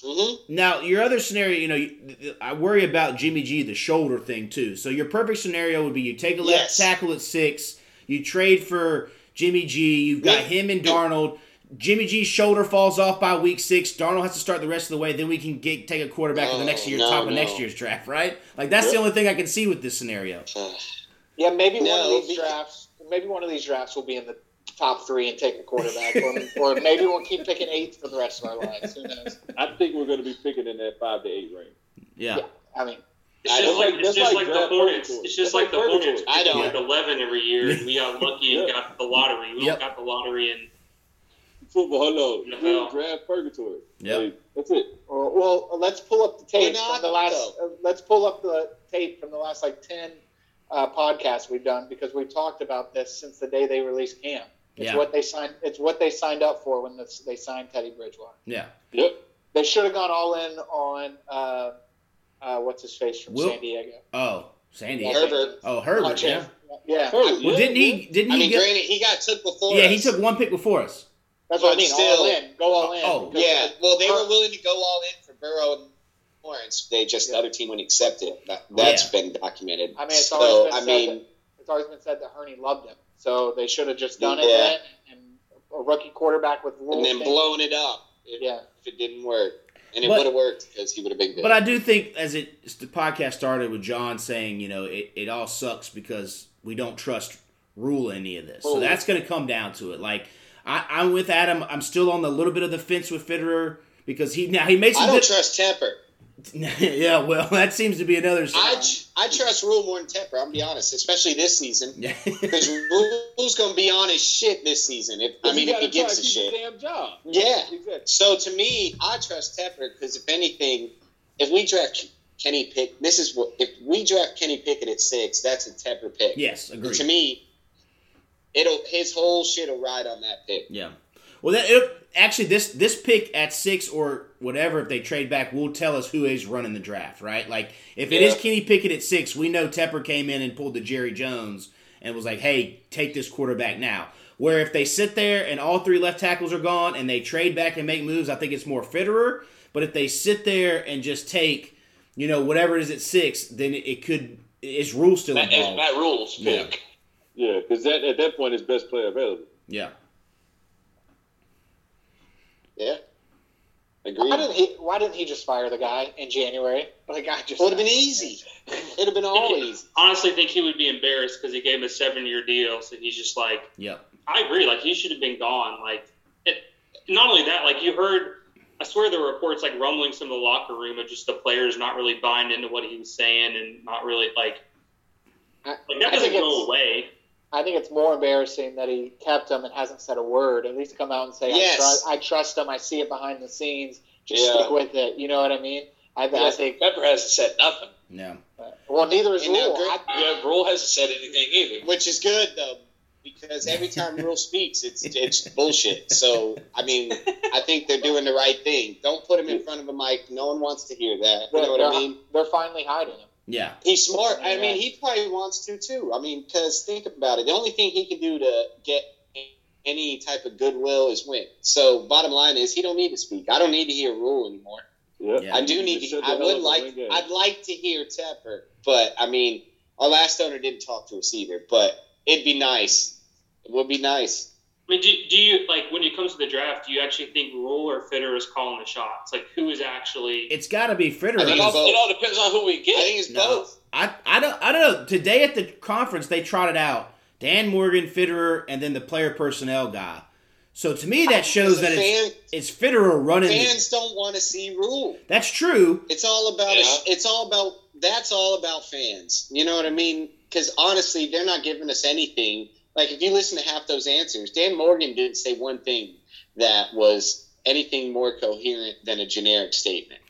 Mm-hmm. Now, your other scenario, you know, I worry about Jimmy G, the shoulder thing too. So your perfect scenario would be you take a left Yes. tackle at six, you trade for Jimmy G, you've got Yeah. him and Darnold. Jimmy G's shoulder falls off by week six. Darnold has to start the rest of the way. Then we can get take a quarterback in the next oh, year, no, top of next year's draft, right? Like that's the only thing I can see with this scenario. yeah. Maybe one of these because- drafts, maybe one of these drafts will be in the top three and take a quarterback, or, or maybe we'll keep picking eighth for the rest of our lives. Who knows? I think we're going to be picking in that five to eight range. Yeah. Yeah. I mean, It's I just like, it's just like like the Hornets. purgatory. It's just like like the Hornets. I don't. like eleven every year, and we got lucky and got the lottery. We Yep. got the lottery, and Football, hello. NFL. Draft purgatory. Yep. Like, that's it. well, well, let's pull up the tape not, from the last. Uh, let's pull up the tape from the last like ten uh, podcasts we've done because we've talked about this since the day they released Cam. It's Yeah. what they signed. It's what they signed up for when this, they signed Teddy Bridgewater. Yeah. Yep. They should have gone all in on uh, uh, what's his face from Will- San Diego. Oh, Sandy. Herbert. Oh, Herbert. Watch Yeah. it. Yeah, Herbert, Well, didn't he? Didn't I he mean, get? granted, he got took before. Yeah, he took one pick before us. that's what I mean. still- all in. Go all in. Oh, Because Yeah, well, they Her- were willing to go all in for Burrow and Lawrence. They just the other team wouldn't accept it. That, that's Yeah. been documented. I mean, it's so always been I said mean, that, it's always been said that Herney loved him, so they should have just done it Yeah. then. And a rookie quarterback with rules. and then thing- blown it up. If, Yeah. if it didn't work, and it would have worked because he would have been good. But I do think, as it as the podcast started with John saying, you know, it, it all sucks because we don't trust Rhule any of this. So that's going to come down to it. Like I, I'm with Adam. I'm still on the little bit of the fence with Fitterer because he now he made some I don't good. trust Tepper. yeah, well, that seems to be another. I, tr- I trust Rhule more than Tepper. I'm gonna be honest, especially this season. Yeah. Because Rhule's gonna be on his shit this season. If I mean, if he gives a shit. damn job. Yeah. Exactly. So to me, I trust Tepper because if anything, if we draft Kenny Pick. This is what if we draft Kenny Pickett at six, that's a Tepper pick. Yes, agreed. To me, it'll his whole shit will ride on that pick. Yeah. Well, that it, actually this this pick at six or whatever if they trade back will tell us who is running the draft, right? Like if it Yeah. is Kenny Pickett at six, we know Tepper came in and pulled the Jerry Jones and was like, "Hey, take this quarterback now." Where if they sit there and all three left tackles are gone and they trade back and make moves, I think it's more Fitterer. But if they sit there and just take, you know, whatever it is at six, then it, it could is Rhule still That is involved? Matt Rhule's Yeah. pick. Yeah, because that at that point, is best player available. Yeah. Yeah. Why Agreed. didn't he? Why didn't he just fire the guy in January? Like I just Would have been easy. It'd have been all easy. Honestly, think he would be embarrassed because he gave him a seven-year deal. So he's just like, yeah. I agree. Like he should have been gone. Like, it, not only that, like you heard, I swear there were reports like rumblings from the locker room of just the players not really buying into what he was saying and not really like, I, like I that doesn't go away. I think it's more embarrassing that he kept him and hasn't said a word. At least come out and say, Yes. I, trust, I trust him. I see it behind the scenes. Just Yeah. stick with it. You know what I mean? I, I think. Tepper hasn't said nothing. No. Well, neither is You know, Rhule. Greg- I, Yeah, Rhule hasn't said anything either. Which is good though, because every time Rhule speaks, it's it's bullshit. So I mean, I think they're doing the right thing. Don't put him in front of a mic. No one wants to hear that. You know what I they're, mean? they're finally hiding him. Yeah. He's smart. I mean, he probably wants to too. I mean, because think about it. The only thing he can do to get any type of goodwill is win. So bottom line is, he don't need to speak. I don't need to hear Rhule anymore. Yeah. Yeah. I do need to. the I would like. and win games. I'd like to hear Tepper, but I mean, our last owner didn't talk to us either. But it'd be nice. It would be nice. I mean, do, do you like when it comes to the draft? Do you actually think Rhule or Fitter is calling the shots? Like, who is actually? It's got to be Fitter. I think It all, it all depends on who we I get. think it's No. both. I, I don't I don't know. Today at the conference they trotted out Dan Morgan, Fitterer, and then the player personnel guy. So to me that shows that fan, it's it's Fitterer running. the- fans don't want to see Rhule. that's true. It's all about. Yeah. It's all about. That's all about fans. You know what I mean? Because honestly, they're not giving us anything. Like if you listen to half those answers, Dan Morgan didn't say one thing that was anything more coherent than a generic statement.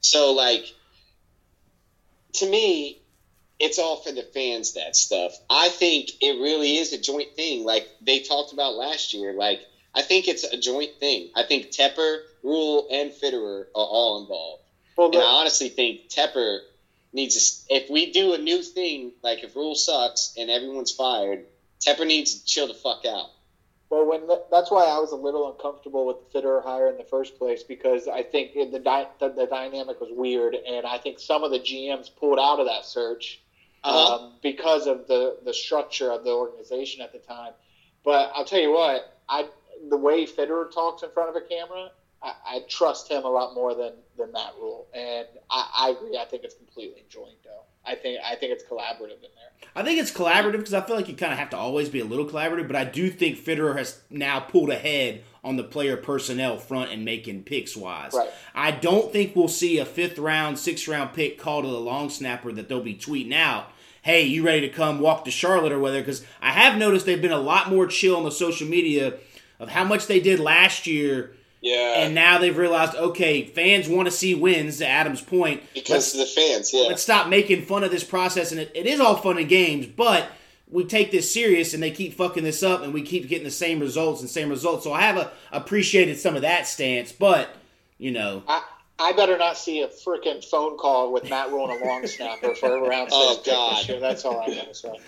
So like, to me, it's all for the fans. That stuff. I think it really is a joint thing. Like they talked about last year. Like I think it's a joint thing. I think Tepper, Rhule, and Fitterer are all involved. Well, And I honestly think Tepper needs to. If we do a new thing, like if Rhule sucks and everyone's fired, Tepper needs to chill the fuck out. well, when the, that's why I was a little uncomfortable with the Fitterer hire in the first place because I think the, dy, the the dynamic was weird, and I think some of the GMs pulled out of that search Uh-huh. um, because of the the structure of the organization at the time. But I'll tell you what, I the way Fitterer talks in front of a camera, I, I trust him a lot more than than Matt Rhule, and I, I agree. I think it's completely joint, though. I think I think it's collaborative in there. I think it's collaborative because I feel like you kind of have to always be a little collaborative, but I do think Fitterer has now pulled ahead on the player personnel front and making picks wise. Right. I don't think we'll see a fifth round, sixth round pick called to the long snapper that they'll be tweeting out. Hey, you ready to come walk to Charlotte or whether? Because I have noticed they've been a lot more chill on the social media of how much they did last year, Yeah. and now they've realized okay, fans want to see wins. To Adam's point, Because of the fans, yeah. let's stop making fun of this process. And it, it is all fun and games, but we take this serious and they keep fucking this up and we keep getting the same results and same results. So I have a, appreciated some of that stance, but, you know, I, I better not see a freaking phone call with Matt Rhule and a long snapper for around six Oh, pick this God. year. That's all I gotta say.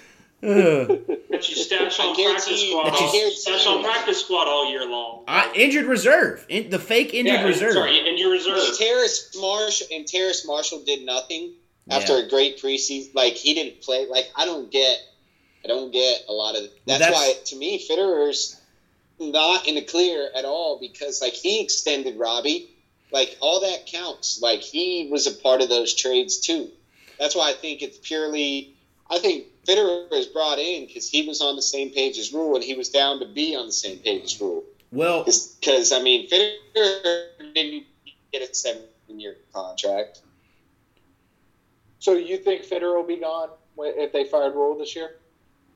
That you stash on practice you- squad. I all- Stash on practice squad all year long. I, injured reserve, in, the fake injured yeah, reserve. Sorry, and your reserve. Terrace Marshall and Terrace Marshall did nothing after Yeah. a great preseason. Like he didn't play. Like I don't get. I don't get a lot of. That's, that's- why to me Fitterer's not in the clear at all because like he extended Robby. Like all that counts. Like he was a part of those trades too. That's why I think it's purely. I think Fitterer is brought in because he was on the same page as Rhule and he was down to be on the same page as Rhule. Well, Because I mean, Fitterer didn't get a seven-year contract. So you think Fitterer will be gone if they fired Rhule this year?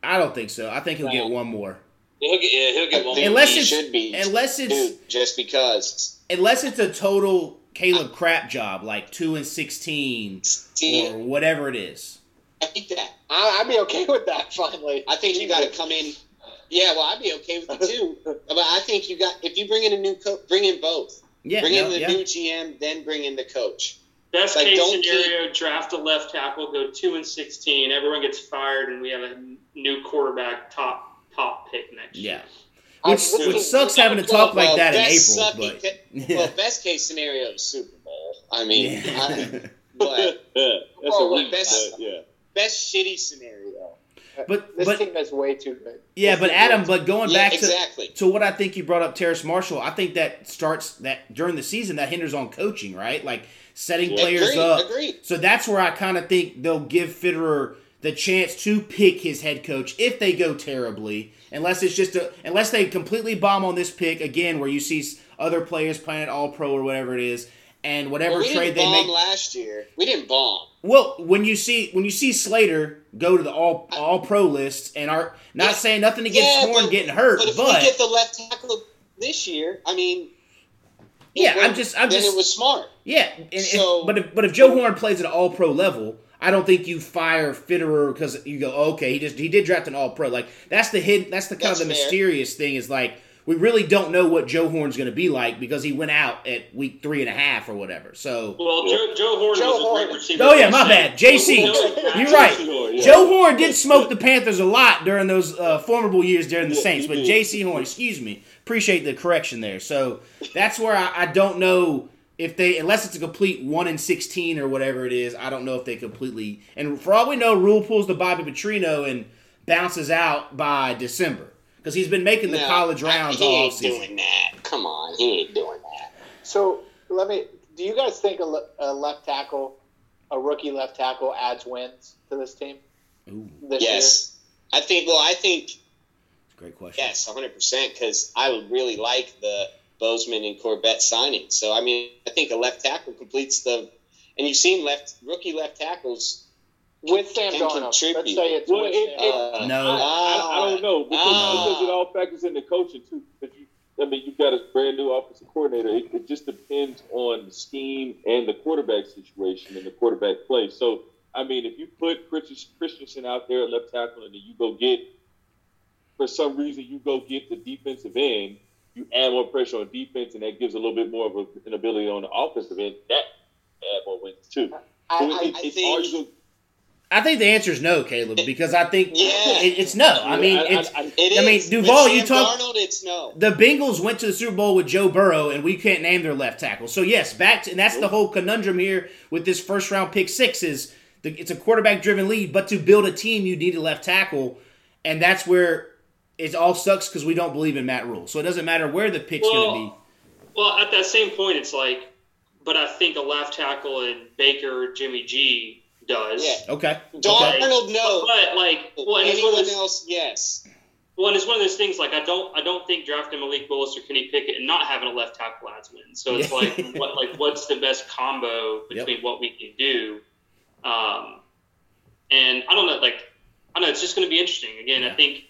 I don't think so. I think he'll get one more. He'll get, yeah, he'll get one. think Unless he it's- should be. unless it's- dude, just because. Unless it's a total Caleb crap job, like two and sixteen or whatever it is. I think that. I, I'd be okay with that finally. I think you got to come in. Yeah, well, I'd be okay with it too. but I think you got if you bring in a new coach, bring in both. Yeah, bring no, in the yeah. new GM, then bring in the coach. Best Like, case don't scenario: draft a left tackle, go two and sixteen. Everyone gets fired, and we have a new quarterback, top top pick next year. Yeah. Which, I- which sucks having to talk like Well, that in April, but ca- well, best case scenario is Super Bowl. I mean, I, but yeah, that's Well, a reach, best- yeah. Best shitty scenario. Uh, but This but team is way too good. yeah, This but Adam, but going Yeah, back to exactly. to what I think you brought up, Terrace Marshall, I think that starts that during the season that hinders on coaching, right? Like setting players Agreed, up. agreed. So that's where I kind of think they'll give Fitterer the chance to pick his head coach if they go terribly, unless it's just a unless they completely bomb on this pick again, where you see other players playing at All Pro or whatever it is, and whatever Well, we trade they make. last year. We didn't bomb. Well, when you see when you see Slater go to the all all pro list and are not Yeah. saying nothing against Yeah, Horn but- getting hurt, But but, if we get the left tackle this year, I mean, Yeah, I'm just- I'm then just- it was smart. yeah. And if- but if but if Joe Horn plays at an all pro level, I don't think you fire Fitterer because you go oh, okay he just he did draft an all pro like that's the hidden that's the kind That's of the fair. mysterious thing is like we really don't know what Joe Horn's going to be like because he went out at week three and a half or whatever. So Well, Joe, Joe Horn Joe was a great receiver. Oh yeah, my bad. Jaycee, you're right. Joe Horn did smoke the Panthers a lot during those uh, formidable years during the Saints, but. Jaycee Horn, excuse me, appreciate the correction there. So that's where I, I don't know if they, unless it's a complete one in sixteen or whatever it is, I don't know if they completely. And for all we know, Rhule pulls the Bobby Petrino and bounces out by December because he's been making the No, college I- rounds he all ain't season. doing that. Come on, he ain't doing that. So let me. Do you guys think a, a left tackle, a rookie left tackle, adds wins to this team Ooh, this Yes, I think. Well, I think great question. yes, 100 percent. Because I would really like the Bozeman and Corbett signing. So I mean, I think a left tackle completes the. And you've seen left rookie left tackles. Year with Sam Can Darnold? Let's contribute. say it's Well, with it- Sam. Uh, No. I, I, I don't know because, Ah. because it all factors into coaching too. If you, I mean, you've got a brand new offensive coordinator. It, it just depends on the scheme and the quarterback situation and the quarterback play. So, I mean, if you put Christ- Christensen out there at left tackle and then you go get, for some reason, you go get the defensive end, you add more pressure on defense, and that gives a little bit more of a, an ability on the offensive end. That add more wins too. I, So I, it- I it's think- arguable- I think the answer is no, Caleb, because I think Yeah. it, it's no. I mean, I- I- it's I- It I mean. Duval, you talk- Darnold, it's no. the Bengals went to the Super Bowl with Joe Burrow, and we can't name their left tackle. So yes, back to and that's the whole conundrum here with this first round pick six is the, it's a quarterback driven lead, but to build a team, you need a left tackle, and that's where it all sucks because we don't believe in Matt Rhule. So it doesn't matter where the pick's Well, going to be. Well, at that same point, it's like, but I think a left tackle and Baker Jimmy G does. Yeah. Okay. okay. Darnold, no. But like, well, and it's one Anyone of those, else, yes. well, and it's one of those things. Like, I don't, I don't think drafting Malik Willis or Kenny Pickett and not having a left tackle adds wins. So it's like, what, like, what's the best combo Yep. between what we can do? Um, and I don't know, like, I don't know it's just going to be interesting. Again, Yeah. I think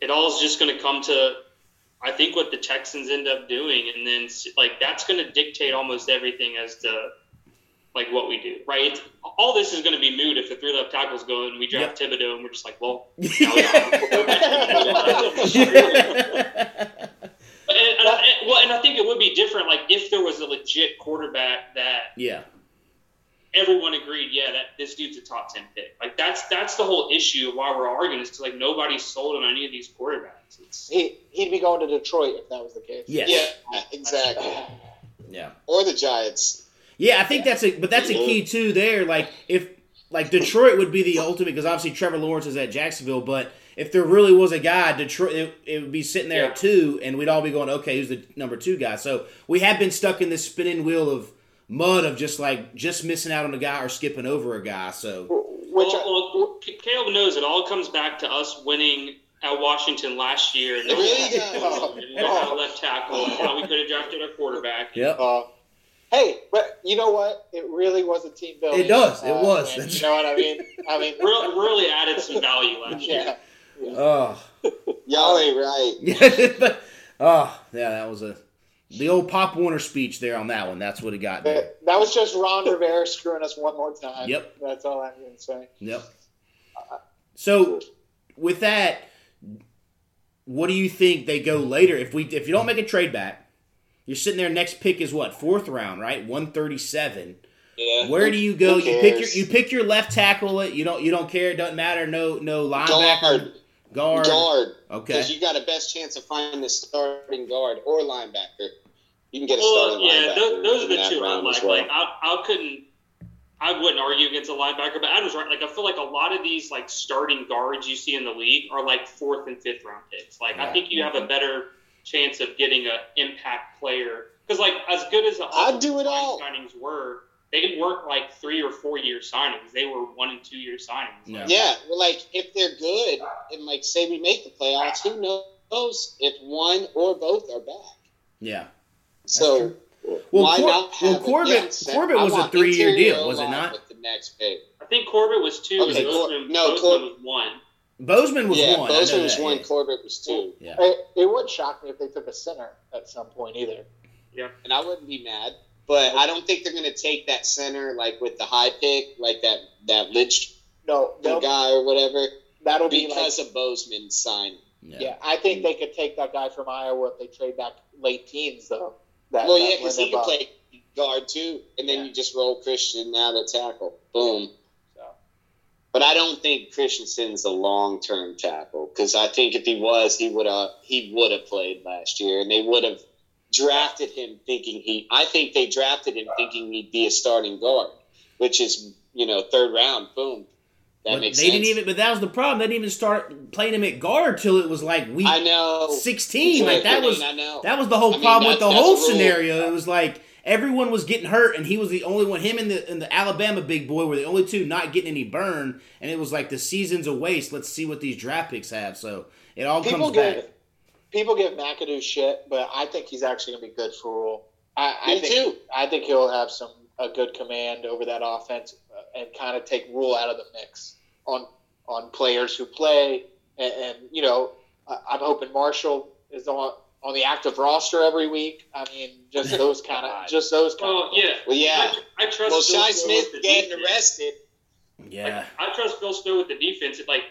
it all is just going to come to. I think what the Texans end up doing, and then like that's going to dictate almost everything as to like what we do, right? It's, all this is going to be moot if the three left tackles go and we draft Thibodeaux and we're just like, well, now we don't have a And, and, I- and- well, and I think it would be different, like if there was a legit quarterback that yeah. everyone agreed, yeah, that this dude's a top ten pick. Like that's that's the whole issue of why we're arguing is because like nobody's sold on any of these quarterbacks. It's, he, he'd be going to Detroit if that was the case. Yes. Yeah, exactly. Yeah. Or the Giants. Yeah, I think that's a but that's a key too. There, like if like Detroit would be the ultimate because obviously Trevor Lawrence is at Jacksonville, but if there really was a guy, Detroit it, it would be sitting there Yeah. at two, and we'd all be going, okay, who's the number two guy? So we have been stuck in this spinning wheel of mud of just like just missing out on a guy or skipping over a guy. So Which well, well, Caleb knows it all comes back to us winning at Washington last year. And really does. and we had a left tackle how we could have drafted a quarterback. yep. uh, hey, but you know what? It really was a team building. It does. It uh, was. and You know what I mean? I mean, Really, really added some value last year. yeah. Oh, Y'all ain't right. yeah, but oh yeah, that was a the old Pop Warner speech there on that one. That's what it got there. That, that was just Ron Rivera screwing us one more time. Yep. That's all I'm going to say. Yep. So with that, what do you think they go later? If we if you don't make a trade back, you're sitting there. Next pick is what fourth round, right? One thirty seven. Yeah. Where do you go? Who You pick your you pick your left tackle. It you don't you don't care. It doesn't matter. No no linebacker. Guard. Guard. Guard. Okay. Because you got a best chance of finding the starting guard or linebacker. You can get a Well, starting yeah, linebacker. those, those are the two I round like. well. Like, I, I couldn't, I wouldn't argue against a linebacker, but Adam's right. Like, I feel like a lot of these like starting guards you see in the league are like fourth and fifth round picks. Like, I think you have a better chance of getting an impact player because, like, as good as the I'd do it all. signings were, they weren't like three or four year signings. They were one and two year signings. Yeah. Yeah, well, like if they're good and like say we make the playoffs, who knows if one or both are back? Yeah. So Well, why Cor- not? well, have it? Corbett- Yeah, Corbett was a three-year deal, was it not? With the next pick. I think Corbett was two. Okay, Cor- Bozeman, no, Bozeman Cor- was one. Bozeman was yeah, one. Bozeman was that, one. yeah. Corbett was two. Yeah. It, it would shock me if they took a center at some point either. Yeah. And I wouldn't be mad. But I don't think they're going to take that center like with the high pick, like that that Lynch No, guy or whatever, that'll be like because of Bozeman's sign. Yeah. I think they could take that guy from Iowa if they trade back late teens, though. That, well, that yeah, because he can above. play guard too, and then you just roll Christian out at tackle. Boom. But I don't think Christensen's a long term tackle because I think if he was, he would have he would have played last year, and they would have drafted him thinking he. I think they drafted him thinking he'd be a starting guard, which is you know third round. Boom. That But they makes sense. didn't even. But that was the problem. They didn't even start playing him at guard till it was like week I know. sixteen. Like that was I know. that was the whole I mean, problem with the whole that's a rule. scenario. It was like everyone was getting hurt, and he was the only one. Him and the and the Alabama big boy were the only two not getting any burn, and it was like the season's a waste. Let's see what these draft picks have. So it all People comes back. people give McAdoo shit, but I think he's actually gonna be good for Rhule. I, I Me think, too. I think he'll have some a good command over that offense uh, and kind of take Rhule out of the mix on on players who play. And, and you know, I, I'm hoping Marshall is on on the active roster every week. I mean, just those kind of just those kind Well, of. yeah. Well, yeah. I, I trust. Well, Bill Shy Snow Smith getting defense. arrested. Yeah. I trust Phil Snow with the defense. It, like,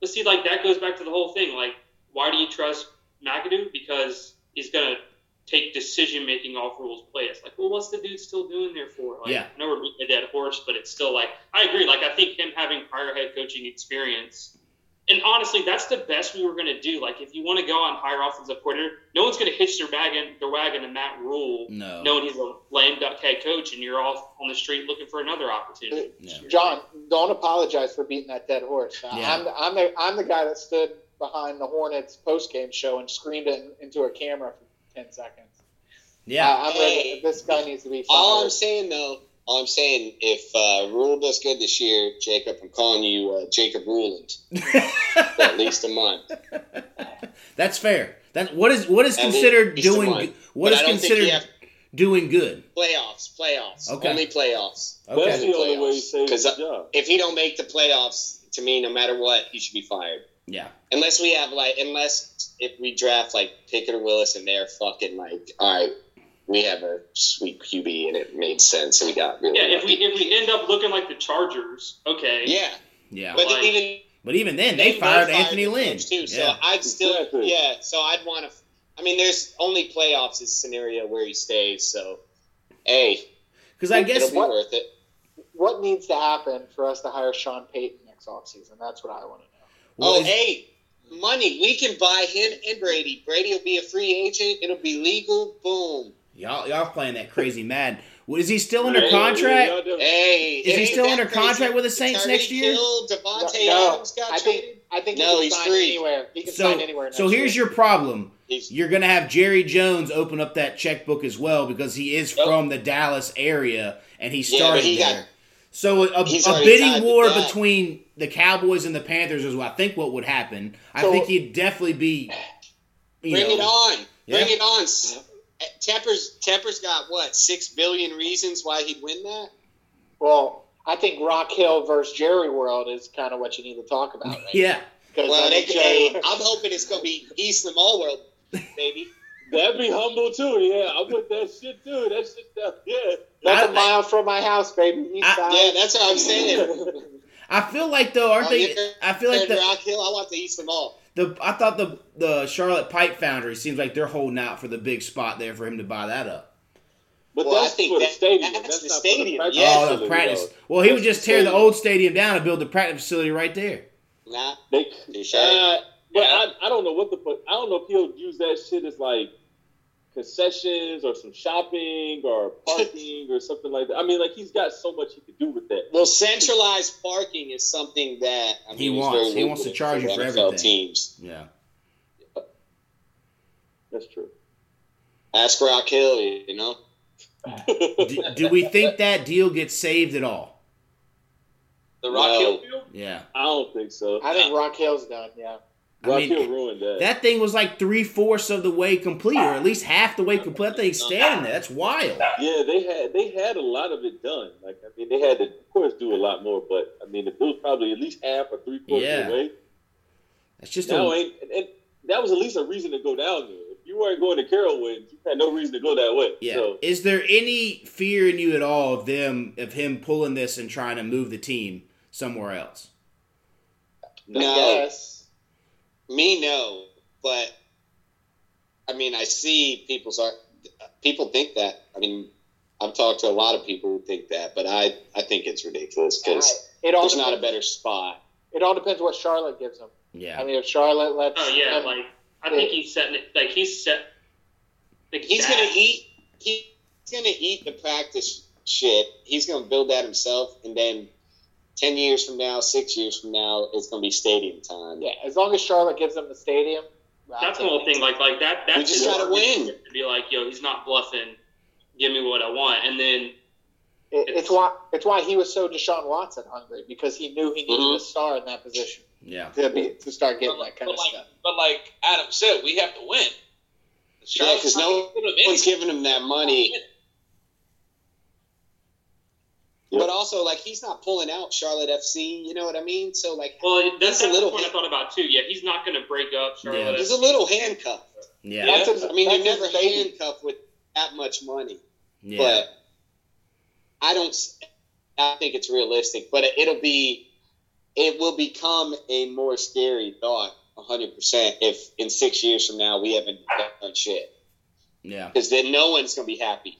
but see, like that goes back to the whole thing. Like, why do you trust McAdoo? Because he's gonna take decision making off rules plays. Like, well, what's the dude still doing there for? Like, Yeah. I know we're beating a dead horse, but it's still like I agree. Like, I think him having prior head coaching experience. And honestly, that's the best we were going to do. Like, if you want to go on hire offensive coordinator, no one's going to hitch their wagon, their wagon to Matt Rhule, No. knowing he's a lame duck head coach, and you're off on the street looking for another opportunity. John, don't apologize for beating that dead horse. Yeah. I'm, the, I'm, the, I'm the guy that stood behind the Hornets post game show and screamed it into a camera for 10 seconds. Yeah. Uh, I'm ready. This guy needs to be fired. All I'm saying though, all I'm saying, if uh, Rhule does good this year, Jacob, I'm calling you uh, Jacob Ruland for at least a month. That's fair. That what is what is At considered doing month. good- what But is I don't think considered have- doing good. Playoffs, playoffs, Okay. only playoffs. Okay. That's the only way he saves Because job. if he don't make the playoffs, to me, no matter what, he should be fired. Yeah. Unless we have like, unless if we draft like Pickett or Willis and they're fucking like, all right, we have a sweet QB and it made sense and we got really. Yeah, if we if we end up looking like the Chargers, okay. yeah, Yeah. but Like- even But even then, they, both fired Anthony the Lynn. too. So Yeah. I'd still, Exactly. yeah. So I'd want to. I mean, there's only playoffs is scenario where he stays. So, hey, Because I guess it'll be worth it. What needs to happen for us to hire Sean Payton next offseason? That's what I want to know. Oh, well, oh, is- hey, money. We can buy him and Brady. Brady will be a free agent. It'll be legal. Boom. Y'all y'all playing that crazy mad. Well, Is he still under Hey, contract? Hey, Is he still under contract with the Saints next year? Hill, Davante No, Adams got I traded. think I think No, he can he's sign free. anywhere. He can So sign anywhere. so here's year. your problem. He's- You're gonna have Jerry Jones open up that checkbook as well because he is Yep. from the Dallas area and he Yeah, started but he got- there. so a, He's a bidding war that. between the Cowboys and the Panthers is what I think what would happen. I think he'd definitely be. You Bring know, it on. Bring it on. S- Tepper's Tepper's got what six billion reasons why he'd win that. Well, I think Rock Hill versus Jerry World is kind of what you need to talk about. Right? Yeah. 'Cause Well, I they, think hey, Jerry- I'm hoping it's gonna be East Lamar World, baby. That'd be humble too. Yeah, I'm with that shit too. That shit. That, yeah. That's I- a mile from my house, baby. East I- side. Yeah, that's what I'm saying. I feel like though, aren't Oh, they? I feel like And the, Rock Hill, I want the East Mall. The I thought the the Charlotte Pipe Foundry seems like they're holding out for the big spot there for him to buy that up. But Well, I that's think for the stadium. that's That's, the stadium, the practice yeah. oh, the practice. though. Well, he would just tear the stadium. old stadium down and build the practice facility right there. Nah, They, Touche. uh, but Yeah. I, I don't know what the fuck. I don't know if he'll use that shit as like concessions or some shopping or parking or something like that. I mean, like he's got so much he could do with that. Well, centralized parking is something that I mean, He wants. He wants to charge you for NFL everything. Teams. Yeah. That's true. Ask Rock Hill, you know. do, do we think that deal gets saved at all? The Rock No. Hill field? Yeah. I don't think so. I think Rock Hill's done. Yeah. I Rock mean, Hill ruined that. That thing was like three fourths of the way complete, or at least half the way complete. That thing's standing there. That's wild. Yeah, they had they had a lot of it done. Like I mean, they had to, of course, do a lot more. But I mean, it was probably at least half or three quarters Yeah. of the way. That's just Now a, and, and that was at least a reason to go down there. If you weren't going to Carowinds, you had no reason to go that way. yeah. So Is there any fear in you at all of them of him pulling this and trying to move the team somewhere else? No. Yes. Me, no. But I mean, I see people's art. People think that. I mean, I've talked to a lot of people who think that, but I I think it's ridiculous because It all there's not a better spot. It all depends what Charlotte gives him. Yeah. I mean, if Charlotte lets. Oh yeah, him- like I think he's setting it. Like he's set. Like He's that- gonna eat. He, he's gonna eat the practice shit. He's gonna build that himself, and then ten years from now, six years from now, it's gonna be stadium time. yeah, as long as Charlotte gives him the stadium. I That's the whole thing. Like like that. That's We just gotta win. To be like, yo, he's not bluffing. Give me what I want, and then It, it's why it's why he was so Deshaun Watson hungry because he knew he needed Mhm. a star in that position Yeah. to be to start getting But, that kind of like, stuff. but like Adam said, we have to win. Yeah, because no one's giving him that money. But also, like, he's not pulling out Charlotte FC. You know what I mean? So, like, well, that's, He's a little the point I thought about too. Yeah, he's not going to break up Charlotte. he's a little handcuffed. Yeah. That's his- I mean, you're never baby. handcuffed with that much money. Yeah. But I don't. I think it's realistic, but it'll be. It will become a more scary thought, hundred percent, if in six years from now we haven't done shit. Yeah. because then no one's going to be happy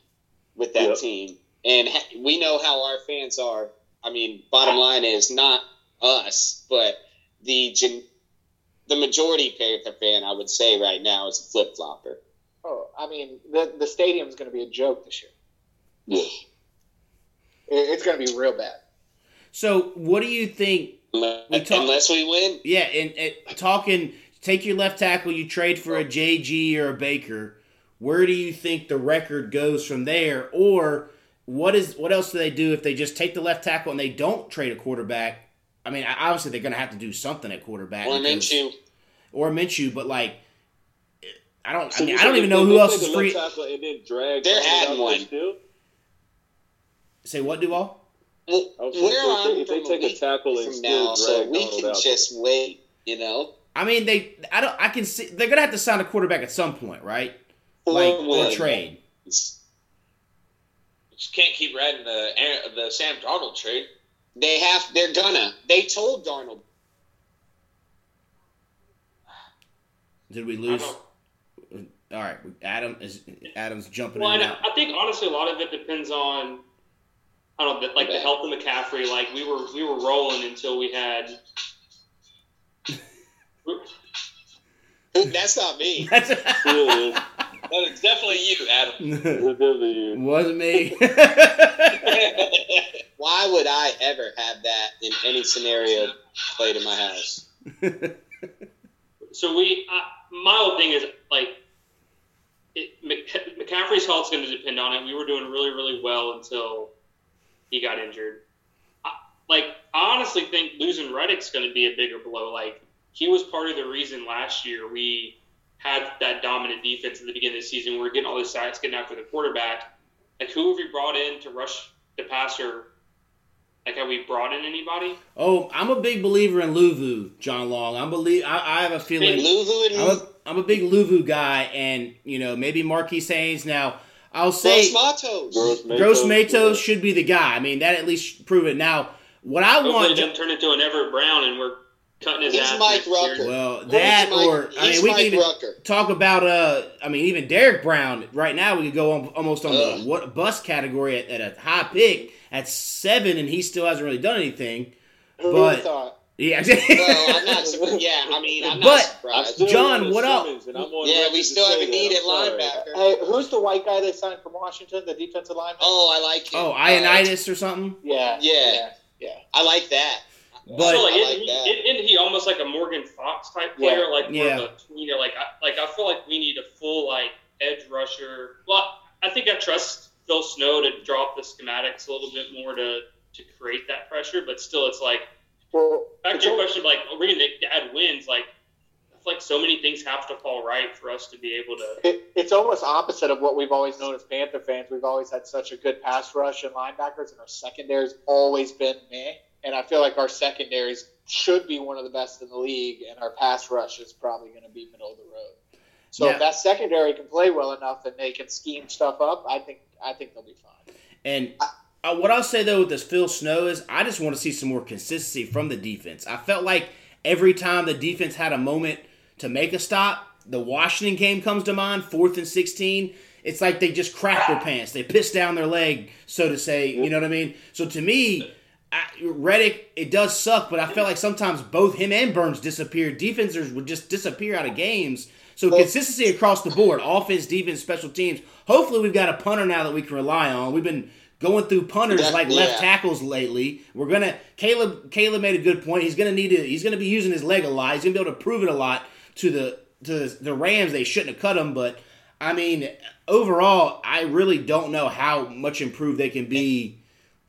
with that Yep. team. And we know how our fans are. I mean, bottom line is not us, but the gen- the majority Panther fan, I would say right now, is a flip flopper. Oh, I mean, the the stadium's going to be a joke this year. Yeah. It's going to be real bad. So, what do you think? Um, we talk- Unless we win, Yeah, and, and talking, take your left tackle, you trade for a JG or a Baker. Where do you think the record goes from there? Or what is what else do they do if they just take the left tackle and they don't trade a quarterback? I mean, obviously they're going to have to do something at quarterback. or because- Minshew. or Minshew, but like, I don't. I mean, I don't even know who else is free. tackle And then drag They're Arnold adding one. Still? Say what, Duval? Well, I we're if on they- if they from take a week tackle and from still now, so we Donald can out just wait. You know, I mean, they. I don't. I can see they're going to have to sign a quarterback at some point, right? Or Like or win. trade. Just can't keep riding the the Sam Darnold trade. They have. They're gonna. They told Darnold. Did we lose? All right, Adam is Adam's jumping Well, in and and. I think honestly, a lot of it depends on, I don't know, like the health of McCaffrey. Like we were, we were rolling until we had. That's not me. That's Yeah, But it's definitely you, Adam. it's definitely you. wasn't me. Why would I ever have that in any scenario played in my house? So we, uh, my whole thing is like, it, Mc, McCaffrey's health's going to depend on it. We were doing really, really well until he got injured. I, like, I honestly think losing Reddick's going to be a bigger blow. Like, he was part of the reason last year we had that dominant defense at the beginning of the season. We were getting all the sacks, getting after the quarterback. Like, who have we brought in to rush the passer? Like, have we brought in anybody? oh, I'm a big believer in Luvu, John Long. I'm believe. I, I have a feeling. Luvu and I'm a, I'm a big Luvu guy, and you know maybe Marquis Haynes. Now I'll say Gross Matos. Gross Matos. Gross Matos should be the guy. I mean that at least prove it. Now what I Hopefully, want. it doesn't turn into an Everette Brown, and we're cutting his He's ass. Mike next. Rucker. Well, He's that Mike- or I mean we Mike can even Rucker. talk about uh I mean even Derrick Brown right now we could go on, almost on Ugh. the what bust category at, at a high pick at seven and he still hasn't really done anything. Who But- would've thought? Yeah, well, I'm not. surprised. Yeah, I mean, I'm But- not I'm surprised. John, what up? Simmons, and I'm on Yeah, we still have a that. need at linebacker. Hey, who's the white guy they signed from Washington, the defensive lineman? Oh, I like him. oh Uh, Ioannidis or something. yeah, Yeah. yeah. I like that. But- I feel like, isn't, like he, that. isn't he almost like a Morgan Fox type player? Yeah. Like more Yeah. of a you know, like I, like I feel like we need a full like edge rusher. Well, I think I trust Phil Snow to drop the schematics a little bit more to to create that pressure, but still, it's like Well, back to your al- question, like we're we going to add wins? Like I like so many things have to fall right for us to be able to. it, it's almost opposite of what we've always known as Panther fans. We've always had such a good pass rush and linebackers, and our secondary's always been meh. And I feel like our secondaries should be one of the best in the league, and our pass rush is probably going to be middle of the road. So Yeah. if that secondary can play well enough and they can scheme stuff up, I think I think they'll be fine. And uh, what I'll say though with this Phil Snow is I just want to see some more consistency from the defense. I felt like every time the defense had a moment to make a stop, the Washington game comes to mind, fourth and sixteen. It's like they just crap their pants. They piss down their leg, so to say. You know what I mean? So to me, I, Reddick, it does suck, but I felt like sometimes both him and Burns disappeared. Defenders would just disappear out of games. So consistency across the board, offense, defense, special teams. Hopefully, we've got a punter now that we can rely on. We've been going through punters Yeah, like left tackles lately. We're gonna Caleb. Caleb made a good point. He's gonna need to. He's gonna be using his leg a lot. He's gonna be able to prove it a lot to the to the Rams. They shouldn't have cut him, but I mean, overall, I really don't know how much improved they can be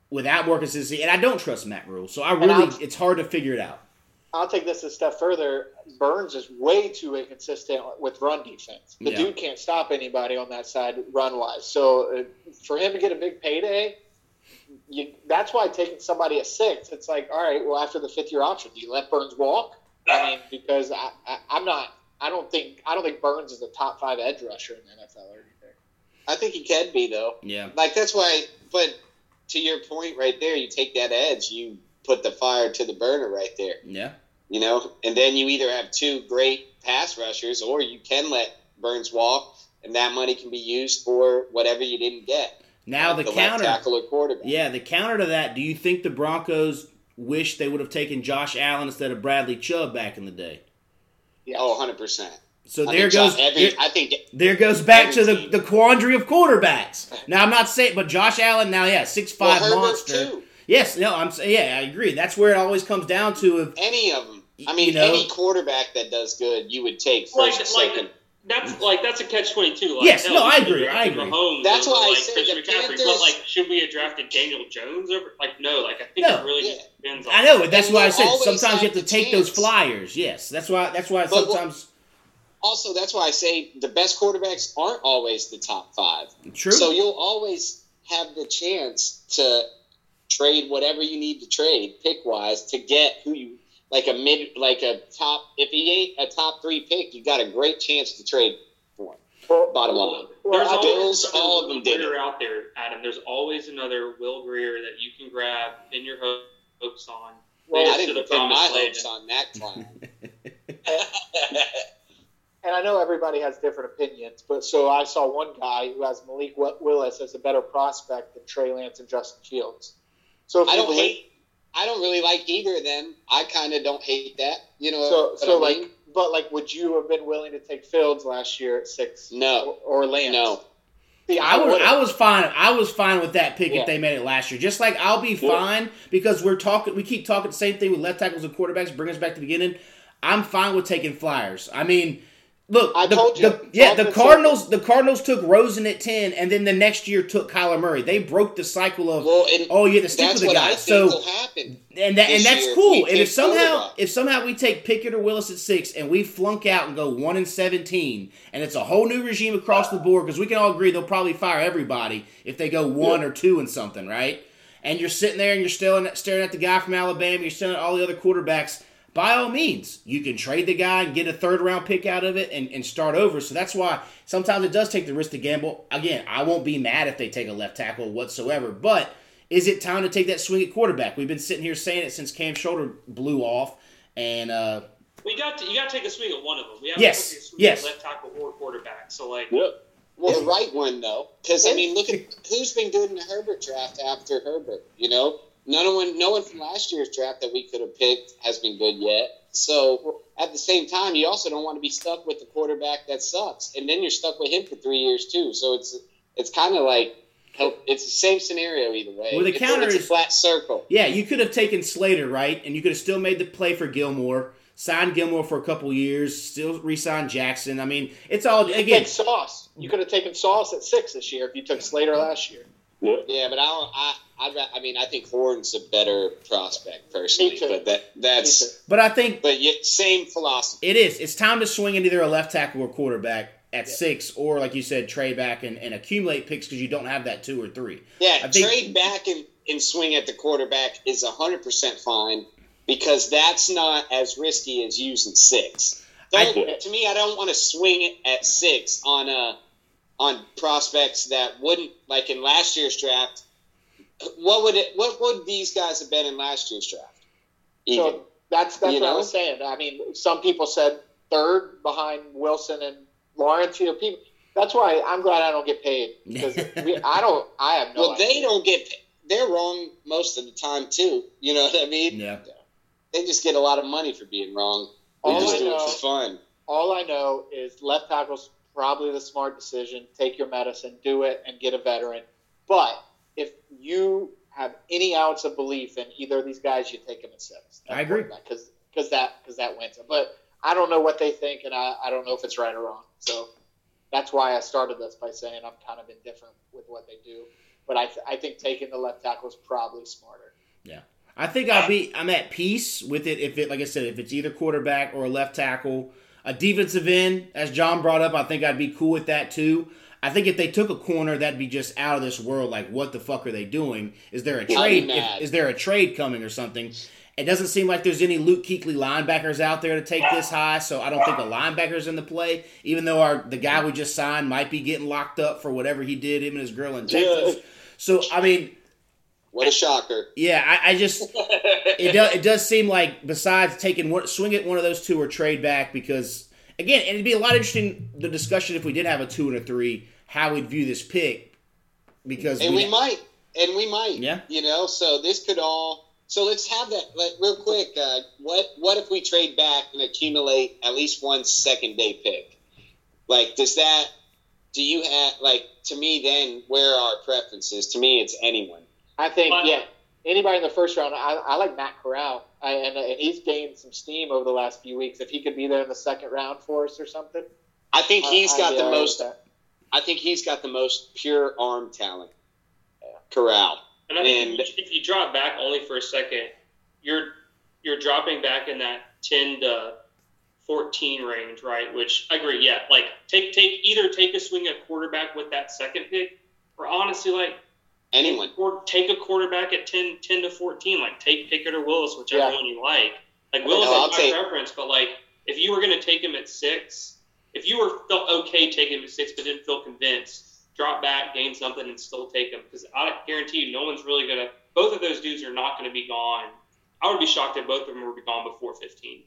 without more consistency. And I don't trust Matt Rhule, so I really it's hard to figure it out. I'll take this a step further. Burns is way too inconsistent with run defense. The Yeah. dude can't stop anybody on that side run wise. So uh, for him to get a big payday, you, that's why taking somebody at six, it's like, all right, well, after the fifth year option, do you let Burns walk? I mean, because I, I, I'm not. I don't think. I don't think Burns is a top five edge rusher in the NFL or anything. I think he can be though. Yeah, Like that's why. But to your point right there, you take that edge, you put the fire to the burner right there. yeah. You know, and then you either have two great pass rushers, or you can let Burns walk, and that money can be used for whatever you didn't get. Now Like the, the counter. tackle or quarterback. Yeah, the counter to that. Do you think the Broncos wish they would have taken Josh Allen instead of Bradley Chubb back in the day? Yeah. Oh, 100 percent. So I there goes. Josh- every, there- I think There goes back to the, team. the quandary of quarterbacks. Now I'm not saying, but Josh Allen now, yeah, six five well, monster. too. Yes, no, I'm saying, yeah, I agree. That's where it always comes down to. If Any of them. I You mean, know- any quarterback that does good, you would take Like, first, like second. that's like that's a catch twenty two. Like, Yes, hell, no, I agree, I agree. Mahomes That's why I like, say Christian the McCaffrey. Panthers- But like, should we have drafted Daniel Jones over? Like, no. Like, I think No. it really Yeah. depends. on I know, that's And why I said sometimes you have have to the take those flyers. Yes, that's why. That's why But what- sometimes Also, that's why I say the best quarterbacks aren't always the top five. true. So you'll always have the chance to trade whatever you need to trade pick wise to get who you like a mid like a top if he ain't a top three pick, you got a great chance to trade for him. Well, Bottom line. well, There's I always Bills, all of them did Grier out there, Adam. There's always another Will Grier that you can grab in your hopes on. Well, I didn't put my hopes on that clown. and I know everybody has different opinions, but so I saw one guy who has Malik Willis as a better prospect than Trey Lance and Justin Fields. So if I don't believe- hate I don't really like either of them. I kind of don't hate that. You know So, what so I like, but like, would you have been willing to take Fields last year at six? No. or, or Lance? No. See, I was. I was fine. I was fine with that pick Yeah. if they made it last year. Just like I'll be fine because we're talking. We keep talking the same thing with left tackles and quarterbacks. Bring us back to the beginning. I'm fine with taking flyers. I mean, look, I the, told you. the- yeah, the Cardinals. The Cardinals took Rosen at ten, and then the next year took Kyler Murray. They broke the cycle of Well, oh, you have to stick with the what I guys. think So will happen. and that and that's year cool. And if somehow if somehow we take Pickett or Willis at six and we flunk out and go one and seventeen, and it's a whole new regime across the board because we can all agree they'll probably fire everybody if they go one or two and something, right? And you're sitting there and you're still staring at the guy from Alabama. You're staring at all the other quarterbacks. By all means, you can trade the guy and get a third round pick out of it and, and start over. So that's why sometimes it does take the risk to gamble. Again, I won't be mad if they take a left tackle whatsoever, but is it time to take that swing at quarterback? We've been sitting here saying it since Cam Shoulder blew off, and uh, We got to, you got to take a swing at one of them. We have Yes, to take a swing yes. at left tackle or quarterback. So like, Yep. Well, the right one though, because I mean, look at who's been good in the Herbert draft after Herbert. You know, no one, no one from last year's draft that we could have picked has been good yet. So at the same time, you also don't want to be stuck with the quarterback that sucks, and then you're stuck with him for three years too. So it's it's kind of like. It's the same scenario either way. Well, the It's- counter it's a is- flat circle. yeah, you could have taken Slater, right? And you could have still made the play for Gilmore, signed Gilmore for a couple years, still re signed Jackson. I mean, it's all, again, take Sauce. You could have taken Sauce at six this year if you took Slater last year. Yeah, but I don't. I I, I mean, I think Horn's a better prospect personally, but that that's. but I think But yet, same philosophy. It is. It's time to swing in either a left tackle or quarterback at six, or like you said, trade back and, and accumulate picks because you don't have that two or three. Yeah, I think- trade back and, and swing at the quarterback is 100% fine because that's not as risky as using six. Don't, to me, I don't want to swing it at six on uh, on prospects that wouldn't like in last year's draft. What would it? What would these guys have been in last year's draft? Even. So that's that's You what I was saying. I mean, some people said third behind Wilson and Lawrence. You know, people. That's why I'm glad I don't get paid because we, I don't. I have no. well, idea. they don't get. They're wrong most of the time too. You know what I mean? Yeah. They just get a lot of money for being wrong. They All just I do know- it for fun. All I know is left tackle's probably the smart decision. Take your medicine, do it, and get a veteran. But if you have any ounce of belief in either of these guys, you take them at six. I agree. because because that because that wins it. But I don't know what they think, and I, I don't know if it's right or wrong. So that's why I started this by saying I'm kind of indifferent with what they do. But I, th- I think taking the left tackle is probably smarter. Yeah. I think I'll be. I'm at peace with it if it, like I said, if it's either quarterback or a left tackle, a defensive end, as John brought up. I think I'd be cool with that too. I think if they took a corner, that'd be just out of this world. Like, what the fuck are they doing? Is there a trade? If, is there a trade coming or something? It doesn't seem like there's any Luke Kuechly linebackers out there to take this high, so I don't think a linebacker's in the play. Even though our the guy we just signed might be getting locked up for whatever he did, him and his girl in Texas. So I mean, What a shocker! yeah, I, I just it does it does seem like besides taking one swing at one of those two or trade back because again it'd be a lot interesting the discussion if we did have a two and a three how we'd view this pick because and we- we might, and we might. Yeah. You know, so this could all. So let's have that. Like, real quick, uh, what what if we trade back and accumulate at least one second day pick? Like, does that? Do you have like to me? Then where are our preferences? To me, it's anyone. I think But- yeah. Anybody in the first round, I, I like Matt Corral, I, and, and he's gained some steam over the last few weeks. If he could be there in the second round for us or something, I think I- he's I'd got the most. that. I think he's got the most pure arm talent. Corral. And I think And- if you- if you drop back only for a second, you're you're dropping back in that ten to fourteen range, right? Which I agree, yeah. Like take take either take a swing at quarterback with that second pick, or honestly, like Anyone. or take a quarterback at 10, 10 to fourteen. Like take Pickett or Willis, whichever Yeah. one you like. Like Willis No, I'll is my take- preference, but like if you were gonna take him at six, if you were felt okay taking him at six but didn't feel convinced, drop back, gain something, and still take him because I guarantee you, no one's really gonna. Both of those dudes are not gonna be gone. I would be shocked if both of them were gone before fifteen.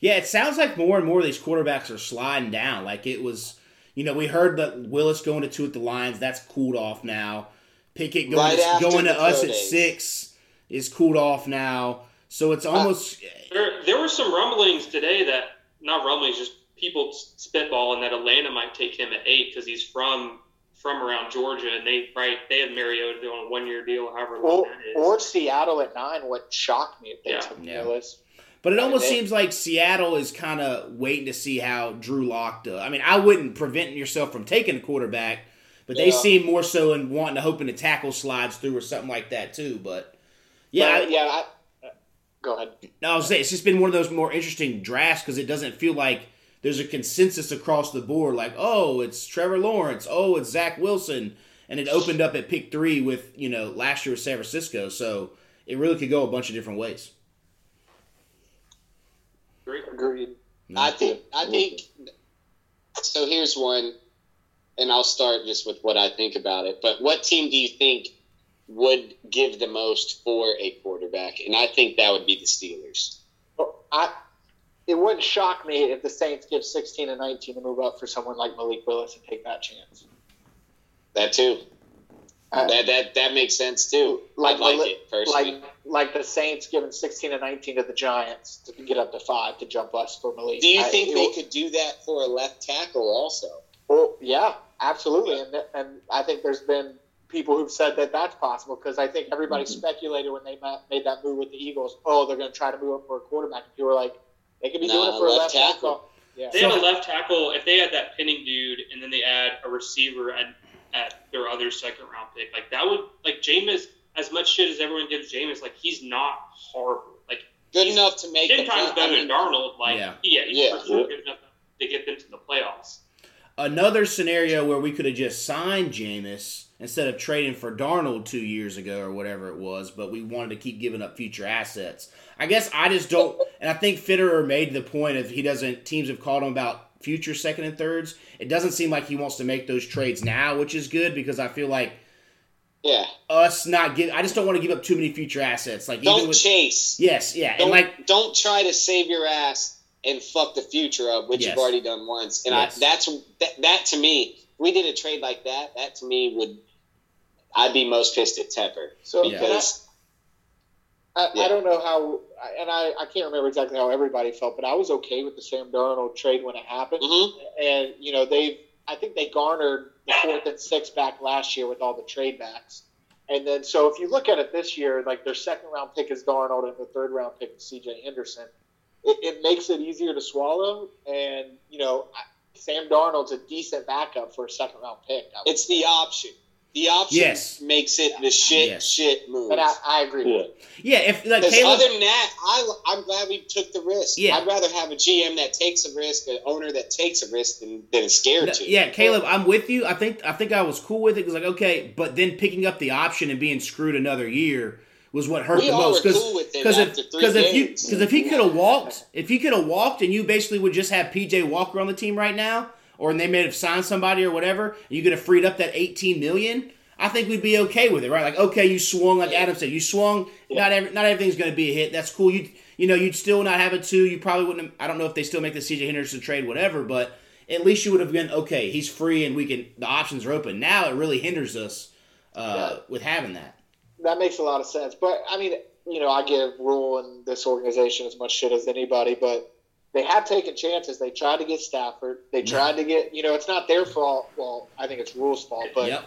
Yeah, it sounds like more and more of these quarterbacks are sliding down. Like it was, you know, we heard that Willis going to two at the Lions. That's cooled off now. Pickett going, Right going to us at six is cooled off now. So it's uh, almost There, there were some rumblings today that not rumblings, just people spitballing that Atlanta might take him at eight because he's from from around Georgia, and they right they have Mariota doing a one year deal, however long Or, that is. or Seattle at nine would shock me if they Yeah. took Yeah. Willis. But it almost they- seems like Seattle is kind of waiting to see how Drew Lock does. I mean, I wouldn't prevent yourself from taking a quarterback, but they Yeah. seem more so in wanting to hoping the tackle slides through or something like that too. But yeah, But, I, yeah. I, uh, go ahead. no, I was saying it's just been one of those more interesting drafts because it doesn't feel like there's a consensus across the board. Like, oh, it's Trevor Lawrence, oh, it's Zach Wilson, and it opened up at pick three with you know last year with San Francisco, so it really could go a bunch of different ways. Agreed. I think I think so. Here's one, and I'll start just with what I think about it. But what team do you think would give the most for a quarterback? And I think that would be the Steelers. I it wouldn't shock me if the Saints give 16 and 19 to move up for someone like Malik Willis and take that chance. That too. Uh, that that that makes sense too. like I like it personally. Like like the Saints giving 16 and 19 to the Giants to get up to five to jump us for Malik. do you I- think they could do that for a left tackle also? Well, yeah, absolutely, and and I think there's been people who've said that that's possible because I think everybody Mm-hmm. speculated when they made that move with the Eagles. Oh, they're going to try to move up for a quarterback. And people were like, they could be Nah, doing it for a left left tackle. tackle. Yeah. They have a left tackle. If they had that Penning dude, and then they add a receiver at, at their other second round pick, like that would like Jameis. As much shit as everyone gives Jameis, like he's not horrible. Like Good enough to make ten the times play- better I than Darnold. Like Yeah. yeah, he's Yeah. for sure good enough to get them to the playoffs. Another scenario where we could have just signed Jameis instead of trading for Darnold two years ago or whatever it was, but we wanted to keep giving up future assets. I guess I just don't, and I think Fitterer made the point of he doesn't. Teams have called him about future second and thirds. It doesn't seem like he wants to make those trades now, which is good because I feel like Yeah. us not give. I just don't want to give up too many future assets. Like even Don't with chase. yes, yeah, Don't and like don't try to save your ass and fuck the future up, which Yes. you've already done once. And Yes. I, that's that, that to me. If we did a trade like that. That to me would. I'd be most pissed at Tepper So Yeah. because I, Yeah. I don't know how, and I, I can't remember exactly how everybody felt, but I was okay with the Sam Darnold trade when it happened. Mhm. And, you know, they've I think they garnered the fourth and sixth back last year with all the trade backs. And then, so if you look at it this year, like their second round pick is Darnold and the third round pick is CJ Henderson. It, it makes it easier to swallow. And, you know, Sam Darnold's a decent backup for a second round pick. I would it's the option. The option Yes. makes it the shit Yes. shit move. And I, I agree with it. yeah, if like Caleb, other than that, I, I'm glad we took the risk. Yeah. I'd rather have a GM that takes a risk, an owner that takes a risk, than, than is scared No, to. yeah, Caleb, I'm with you. I think I think I was cool with it. It was like, okay, but then picking up the option and being screwed another year was what hurt We the most. Because cool if because if you because if he could have walked, if he could have walked, and you basically would just have PJ Walker on the team right now, or and they may have signed somebody or whatever, and you could have freed up that 18 million. I think we'd be okay with it, right? Like, okay, you swung, like Adam said, you swung. Not every, not everything's going to be a hit. That's cool. You you know, you'd still not have a two. You probably wouldn't. Have, I don't know if they still make the CJ Henderson trade, whatever, but at least you would have been okay. He's free, and we can. The options are open. Now it really hinders us uh, with having that. That makes a lot of sense. But I mean, you know, I give Rhule and this organization as much shit as anybody, but they have taken chances. They tried to get Stafford. They tried to get, you know, it's not their fault. Well, I think it's Rhule's fault, but yep.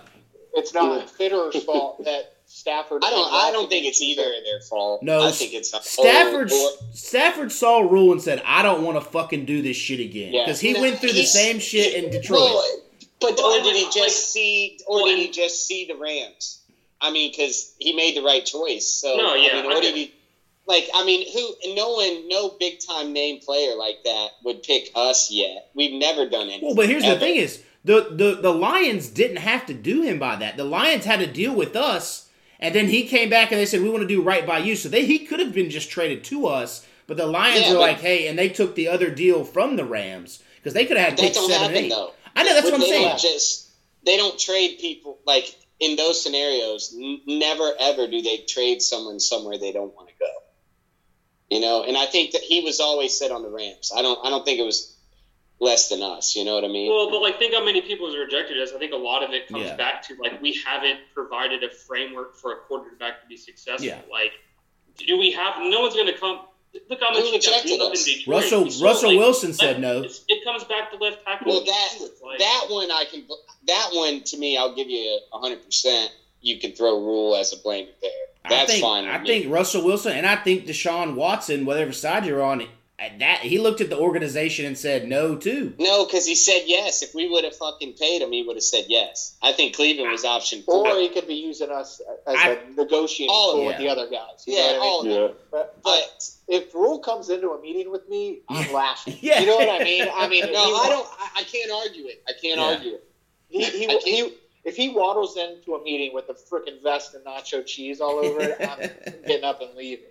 it's not Fitterer's fault that Stafford. I don't. I don't think it's either of their fault. No, I think it's a Stafford. Stafford saw Rhule and said, "I don't want to fucking do this shit again," Yeah. because he No, went through the same shit in Detroit. Well, but or did he like- just see? Or did he just see the Rams? I mean, because he made the right choice. So No, yeah, I mean, I or did get- Like, I mean, who? No one, no big time name player like that would pick us yet. We've never done anything. Well, but here's the thing: is the, the the Lions didn't have to do him by that. The Lions had to deal with us, and then he came back and they said we want to do right by you. So they he could have been just traded to us, but the Lions Yeah, were but- like, hey, and they took the other deal from the Rams because they could have had that pick don't seven happen eight. though. I know that's what I'm saying. Just they don't trade people like in those scenarios. N- never ever do they trade someone somewhere they don't want to go. You know, and I think that he was always set on the Rams. I don't. I don't think it was less than us. You know what I mean? Well, but like, think how many people has rejected us. I think a lot of it comes Yeah. back to like we haven't provided a framework for a quarterback to be successful. Yeah. Like, do we have? No one's going to come. Look how Who much he got beat up in? Detroit. Russell so, Russell like, Wilson said no. It comes back to left tackle. Well, that like- that one I can. That one to me, I'll give you a hundred percent. You can throw Rhule as a blame there. That's I think, fine. I me. think Russell Wilson and I think Deshaun Watson, whatever side you're on, at that he looked at the organization and said no too. No, because he said yes. If we would have fucking paid him, he would have said yes. I think Cleveland was option four. Or he could be using us as I- a negotiating tool it. with the other guys. You yeah, know what I mean? all. Yeah. But, but But if Rhule comes into a meeting with me, I'm laughing. Yeah. You know what I mean? I mean, no, I don't. I, I can't argue it. I can't Yeah. argue it. He, he, can't- he, if he waddles into a meeting with a freaking vest and nacho cheese all over it, I'm getting up and leaving.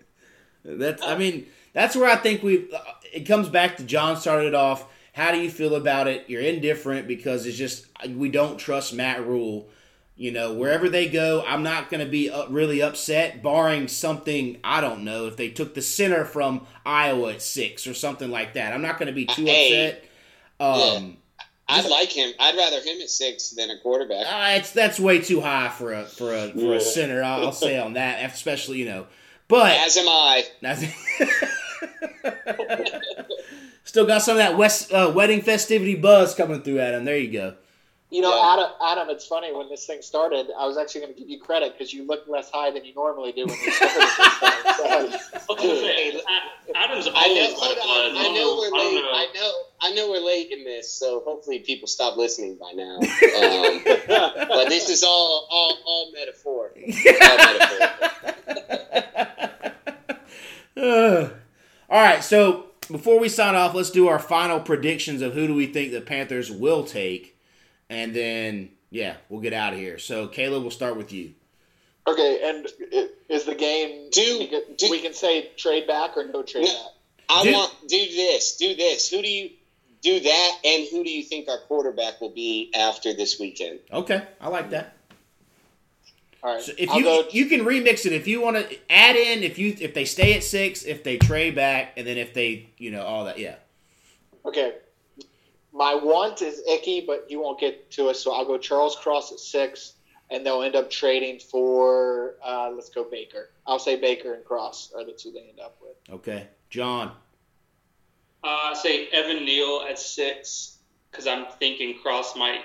That's. I mean, that's where I think we. It comes back to John started off. How do you feel about it? You're indifferent because it's just we don't trust Matt Rhule. You know, wherever they go, I'm not going to be uh, really upset, barring something I don't know. If they took the center from Iowa at six or something like that, I'm not going to be too Hey. upset. Um, I'd like him. I'd rather him at six than a quarterback. Uh, it's that's way too high for a for a for a center. I'll, I'll say on that, especially you know. But As am I. still got some of that West uh, wedding festivity buzz coming through Adam. There you go. You know, Yeah. Adam, Adam, it's funny when this thing started. I was actually going to give you credit because you look less high than you normally do when you started this thing. So, Hey, A- Adam's I know. got a on. buzz. I know we're I late. know. I know. I know we're late in this, so hopefully people stop listening by now. Um, but this is all all all metaphor. All metaphor. All right, so before we sign off, let's do our final predictions of who do we think the Panthers will take, and then yeah, we'll get out of here. So Caleb, we'll start with you. okay, and is the game? Do- we can, do- we can say trade back or no trade No. back. I Dude. want do this. Do this. Who do you do that? And who do you think our quarterback will be after this weekend? Okay, I like that. All right, So if I'll you go. you can remix it if you want to add in if you if they stay at six, if they trade back, and then if they you know all that. Yeah. Okay. My want is icky, but you won't get to us, so I'll go Charles Cross at six, and they'll end up trading for uh, let's go Baker. I'll say Baker and Cross are the two they end up with. Okay, John. Uh, say Evan Neal at six because I'm thinking Cross might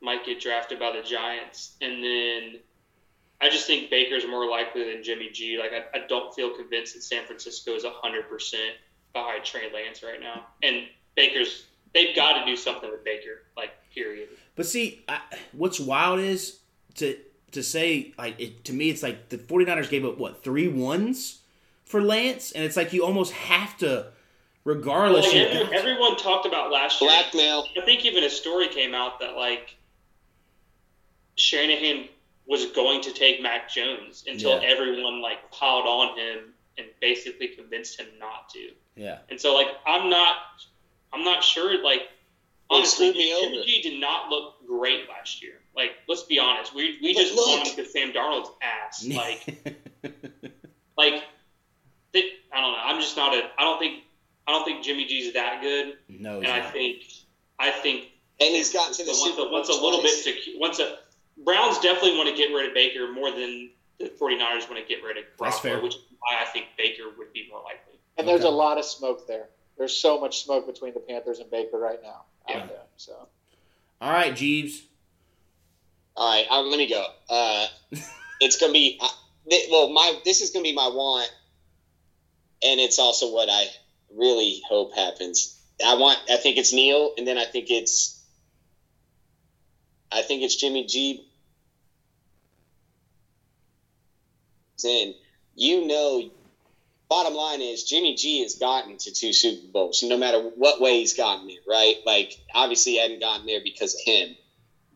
might get drafted by the Giants, and then I just think Baker's more likely than Jimmy G. Like I, I don't feel convinced that San Francisco is hundred percent behind Trey Lance right now, and Baker's they've got to do something with Baker. Like period. But see, I, what's wild is to to say like it, to me, it's like the 49ers gave up what three ones for Lance, and it's like you almost have to, regardless. Like, every- everyone talked about last year. Blackmail. I think even a story came out that like Shanahan was going to take Mac Jones until Yeah. everyone like piled on him and basically convinced him not to. yeah. And so like I'm not I'm not sure like honestly me Jimmy over. G did not look great last year. Like let's be honest, we we But just look. won with Sam Darnold's ass. Like like they, I don't know. I'm just not a I don't think I don't think Jimmy G's that good no, he's and I think I think And he's gotten to the once, Super a, Bowl once a little bit twice. secure, once a Browns definitely want to get rid of Baker more than the 49ers want to get rid of That's Garoppolo, fair. which is why I think Baker would be more likely. And there's a lot of smoke there. There's so much smoke between the Panthers and Baker right now Yeah. there. So All right, Jeeves. All right, um, let me go. Uh, it's gonna be uh, th- well. My this is gonna be my want, and it's also what I really hope happens. I want. I think it's Neal, and then I think it's. I think it's Jimmy G. In you know, bottom line is Jimmy G has gotten to two Super Bowls, no matter what way he's gotten there, right? Like obviously, he hadn't gotten there because of him.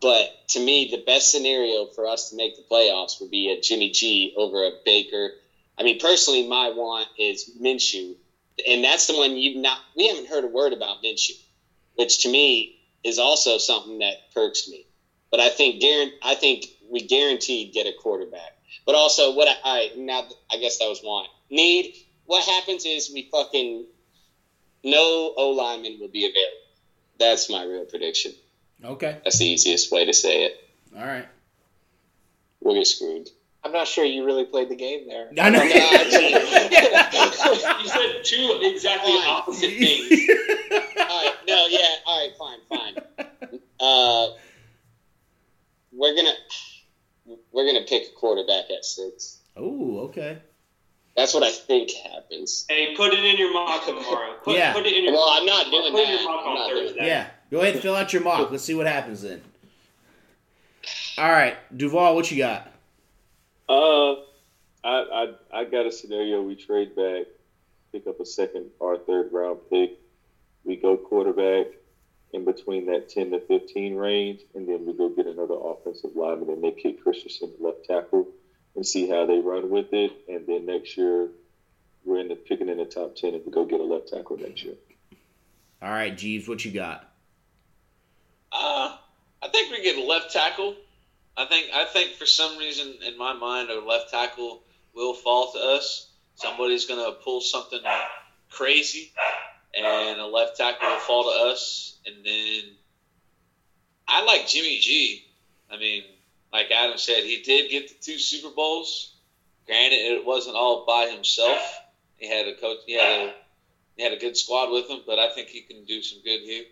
But to me, the best scenario for us to make the playoffs would be a Jimmy G over a Baker. I mean, personally, my want is Minshew, and that's the one you've not. We haven't heard a word about Minshew, which to me is also something that perks me. But I think guaran- I think we guaranteed get a quarterback. But also, what I, I now I guess that was want need. What happens is we fucking no O lineman will be available. That's my real prediction. Okay. That's the easiest way to say it. All right. We'll get screwed. I'm not sure you really played the game there. I know. you said two exactly Fine. opposite things. all right, no, yeah, all right, fine, fine. Uh, we're gonna we're gonna pick a quarterback at six. oh, okay. That's what I think happens. Hey, put it in your mock tomorrow. Put, Yeah. put it in your Well, I'm not doing put it in your mock I'm on not Thursday. Yeah. Go ahead and fill out your mock. Let's see what happens then. All right, Duval, what you got? Uh, I, I I got a scenario. We trade back, pick up a second or third round pick. We go quarterback in between that ten to fifteen range, and then we go get another offensive lineman and make Kit Christensen left tackle and see how they run with it. And then next year, we're in the picking in the top ten if we go get a left tackle next year. All right, Jeeves, what you got? Uh, I think we get a left tackle. I think I think for some reason in my mind a left tackle will fall to us. Somebody's gonna pull something crazy, and a left tackle will fall to us. And then I like Jimmy G. I mean, like Adam said, he did get the two Super Bowls. Granted, it wasn't all by himself. He had a coach. He had a he had a good squad with him, but I think he can do some good here.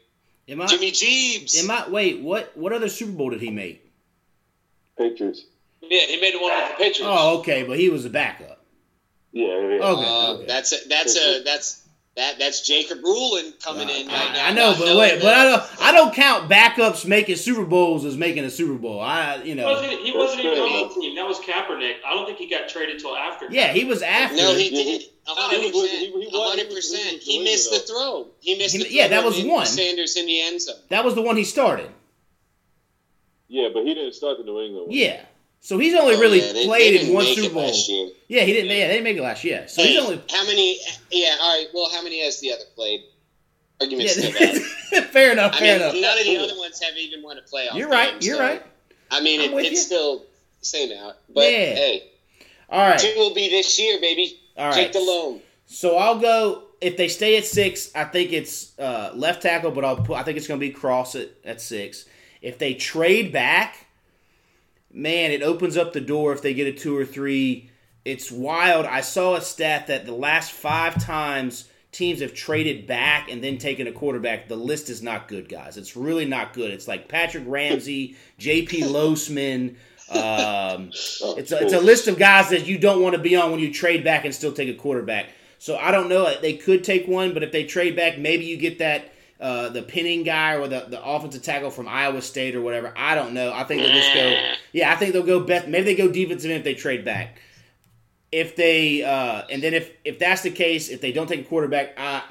Am I, Jimmy Jeeves. am I, wait, what, what other Super Bowl did he make? Patriots. Yeah, he made the one with the Patriots. Oh, okay, but he was a backup. Yeah, yeah. Okay, Uh, okay. That's a, that's a that's that that's Jacob Rulin coming in right now. I, I know, but wait, that- but I don't, I don't count backups making Super Bowls as making a Super Bowl. I, you He know, wasn't, he wasn't even on the team. That was Kaepernick. I don't think he got traded till after. yeah, he was after. No, he did. he- A hundred percent. he- he he hundred was- percent. he He missed the throw. He missed the throw. yeah, that was one. Sanders in the end zone. that was the one he started. Yeah, but he didn't start the New England one. Yeah, so he's only Oh, really yeah, they- they played in one Super Bowl. Yeah, he didn't. Yeah, they didn't make it last year. So he's only. how many? Yeah, all right. Well, how many has the other played? Argument still Yeah, valid. fair enough. I Fair mean, enough. none of the other ones have even won a playoff. You're right. game, You're so, right. I mean, it, it's you. still same out. But Yeah. hey, All right. two will be this year, baby. All right. Jake Delhomme. So I'll go if they stay at six. I think it's uh, left tackle, but I'll put, I think it's going to be Cross at, at six. If they trade back, man, it opens up the door. If they get a two or three, it's wild. I saw a stat that the last five times teams have traded back and then taken a quarterback, the list is not good, guys. It's really not good. It's like Patrick Ramsey, J.P. Losman. Um, it's a, it's a list of guys that you don't want to be on when you trade back and still take a quarterback. So I don't know. They could take one, but if they trade back, maybe you get that uh, the Penning guy or the, the offensive tackle from Iowa State or whatever. I don't know. I think they'll just go. Yeah, I think they'll go. Beth, maybe they go defensive end if they trade back. If they uh, and then if if that's the case, if they don't take a quarterback, I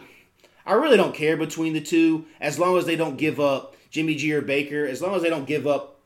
I really don't care between the two as long as they don't give up Jimmy G or Baker. As long as they don't give up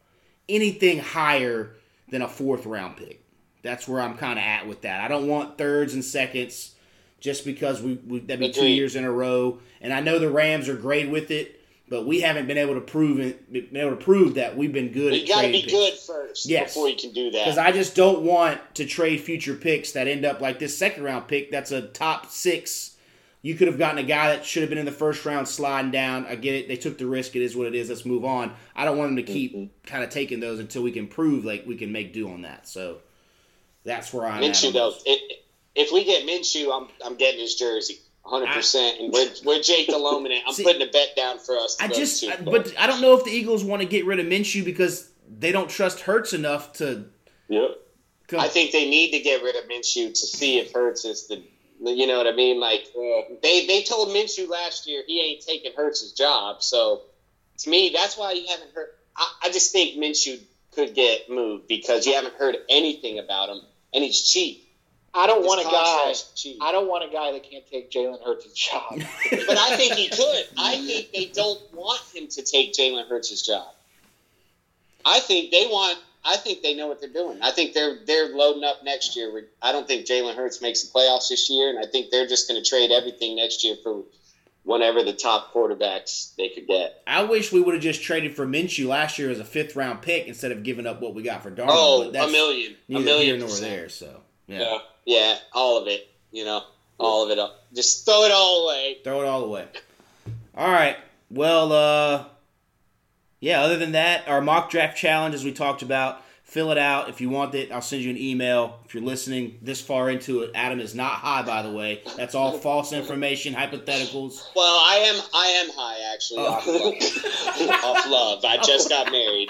anything higher than a fourth round pick. That's where I'm kind of at with that. I don't want thirds and seconds just because we, we that'd be two years in a row. And I know the Rams are great with it, but we haven't been able to prove it, been able to prove that we've been good. You got to be picks. good first Yes. before you can do that. Because I just don't want to trade future picks that end up like this second round pick that's a top six. You could have gotten a guy that should have been in the first round sliding down. I get it. They took the risk. It is what it is. Let's move on. I don't want them to keep mm-hmm. kind of taking those until we can prove like we can make do on that. So that's where I'm though, those. it, if we get Minshew, I'm I'm getting his jersey, 100. percent And we're we're Jake Delhomme in it. I'm See, putting a bet down for us. To I go just, Super Bowl. but I don't know if the Eagles want to get rid of Minshew because they don't trust Hurts enough to. Yep. Come, I think they need to get rid of Minshew to see if Hurts is the. You know what I mean? Like uh, they they told Minshew last year he ain't taking Hurts' job. So to me, that's why you haven't heard. I, I just think Minshew could get moved because you haven't heard anything about him, and he's cheap. I don't want a guy. cheap. I don't want a guy that can't take Jalen Hurts' job. But I think he could. I think they don't want him to take Jalen Hurts' job. I think they want. I think they know what they're doing. I think they're they're loading up next year. I don't think Jalen Hurts makes the playoffs this year, and I think they're just going to trade everything next year for whatever the top quarterbacks they could get. I wish we would have just traded for Minshew last year as a fifth round pick instead of giving up what we got for Darnold. Oh, that's a million, a million here nor percent. there. So yeah. Yeah. Yeah, all of it. You know, all of it. Up. Just throw it all away. throw it all away. All right. Well, uh, yeah. Other than that, our mock draft challenge, as we talked about, fill it out if you want it. I'll send you an email if you're listening this far into it. Adam is not high, by the way. That's all false information, hypotheticals. Well, I am. I am high actually. Off, love. off love. I just got married,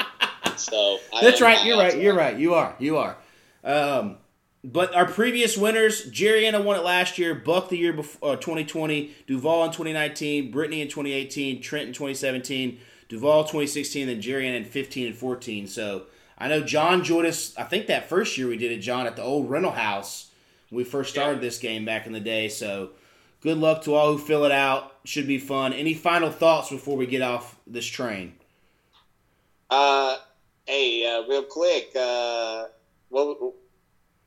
so I That's right. You're right. You're love. right. You are. You are. Um, but our previous winners, Jerry Anna won it last year, Buck the year before, uh, 2020, Duval in 2019, Brittany in 2018, Trent in 2017, Duval 2016, then Jerry Anna in 15 and 14. So I know John joined us. I think that first year we did it, John, at the old rental house. when We first started this game back in the day. So good luck to all who fill it out. Should be fun. Any final thoughts before we get off this train? Uh, hey, uh, real quick. Uh, what,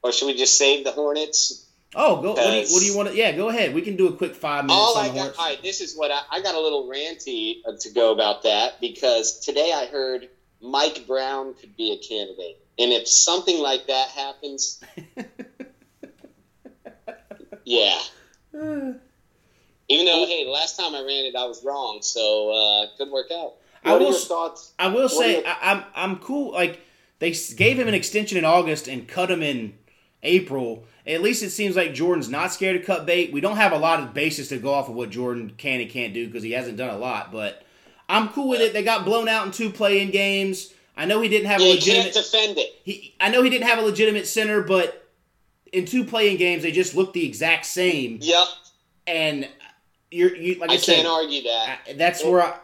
or should we just save the Hornets? Oh, go. What do, you, what do you want to? Yeah, go ahead. We can do a quick five minutes All on I the got, Hornets. all right, this is what I, I got a little ranty uh, to go about that because today I heard Mike Brown could be a candidate, and if something like that happens, yeah. Even though, hey, the last time I ran it, I was wrong, so uh, could work out. I What are will your thoughts? I will What say your- I, I'm I'm cool. Like they gave him an extension in August and cut him in April. At least it seems like Jordan's not scared to cut bait. We don't have a lot of basis to go off of what Jordan can and can't do because he hasn't done a lot. But I'm cool with it. They got blown out in two playing games. I know he didn't have a Yeah, you can't legitimate. defend it. He, I know he didn't have a legitimate center, but in two playing games they just looked the exact same. Yep, And you're you like I, I said, can't argue that. I- that's where I,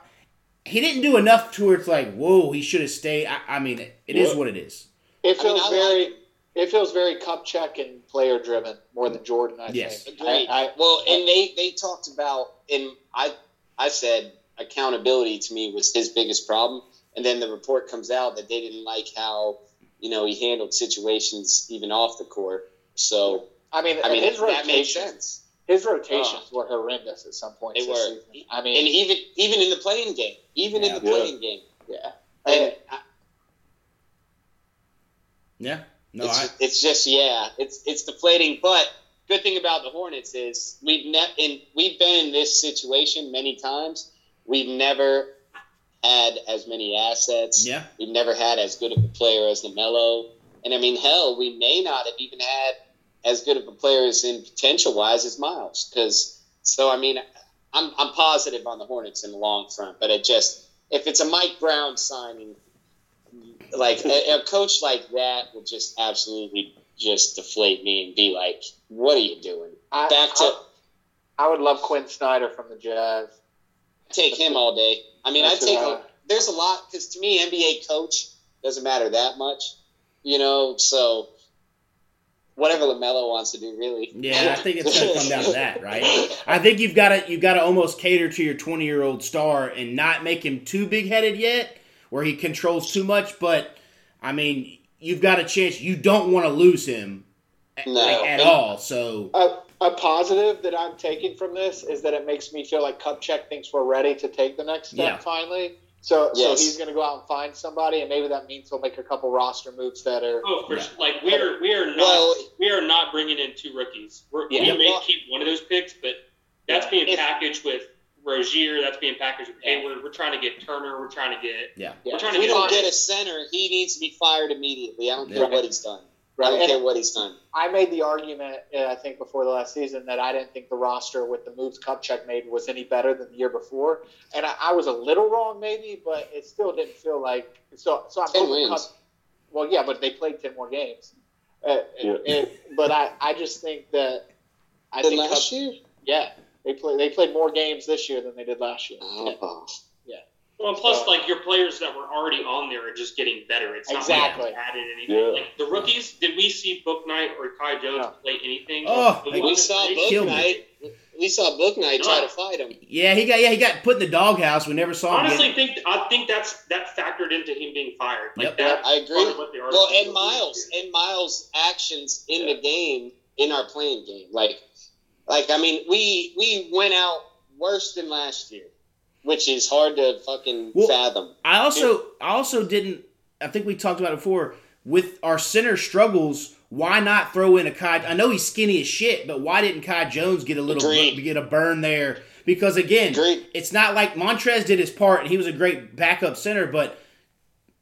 he didn't do enough to where it's like, whoa, he should have stayed. I, I mean, it, it is What? what it is. It I mean, feels I very. like- it feels very Kupchak and player driven more than Jordan. I Yes. think. Agreed. I, I, well, and they they talked about, and I I said accountability to me was his biggest problem, and then the report comes out that they didn't like how you know he handled situations even off the court. So I mean, I mean his that made rotations. sense. His rotations uh-huh. were horrendous at some points. They this were. season. I mean, And even even in the playing game, even in Yeah. the Yeah. playing game, yeah. and I, Yeah. No, it's, I, it's just yeah, it's it's deflating. But good thing about the Hornets is we've ne- in, we've been in this situation many times. We've never had as many assets. yeah. We've never had as good of a player as LaMelo, and I mean, hell, we may not have even had as good of a player as in potential wise as Miles. Because so I mean, I'm I'm positive on the Hornets in the long front, but it just if it's a Mike Brown signing, like a, a coach like that will just absolutely just deflate me and be like, "What are you doing?" I, Back to I, I would love Quin Snyder from the Jazz. take him all day. I mean, I take. A, there's a lot because to me, NBA coach doesn't matter that much, you know. So whatever LaMelo wants to do, really. Yeah, I think it's gonna come down to that, right? I think you've got to you've got to almost cater to your 20 year old star and not make him too big headed yet, where he controls too much. But I mean, you've got a chance. You don't want to lose him No. like, at all. So A, a positive that I'm taking from this is that it makes me feel like Kupchak thinks we're ready to take the next step Yeah. finally. So, Yes. so he's going to go out and find somebody, and maybe that means he'll make a couple roster moves that are. Oh, for Yeah. sure. Like we are, we are not, Well- we are not bringing in two rookies. We're, Yeah. we may Well- keep one of those picks, but that's Yeah. being If- packaged with Rozier. That's being packaged with Hayward. We're trying to get Turner. We're trying to get. yeah, Yeah. We're trying If to we get. don't get a center, he needs to be fired immediately. I don't care what he's done. I don't And- care what he's done. I made the argument, uh, I think, before the last season that I didn't think the roster with the moves Kupchak made was any better than the year before, and I, I was a little wrong, maybe, but it still didn't feel like so. So I'm Ten hoping wins. Kup- well, yeah, but they played ten more games. Uh, Yeah. it- but I, I just think that I Than think last Kup- year? yeah, they play they played more games this year than they did last year. Oh. Well, and plus, So- like your players that were already on there are just getting better. It's not Exactly. like they added anything. Yeah. Like the rookies, did we see Bouknight or Kai Jones No. play anything? Oh, we We saw Book Killed me. Night. We saw Bouknight try to fight him. yeah, he got yeah he got put in the doghouse. We never saw him. Honestly, think I think that's that factored into him being fired. Like Yep. that. I agree. part what the Well, article and was Miles and Miles' actions in the game, in our playing game, like, like I mean, we we went out worse than last year, which is hard to fucking Well, fathom. I also I also didn't I think we talked about it before with our center struggles. Why not throw in a Kai? I know he's skinny as shit, but why didn't Kai Jones get a little Agreed. get a burn there? Because again, Agreed. it's not like Montrez did his part and he was a great backup center, but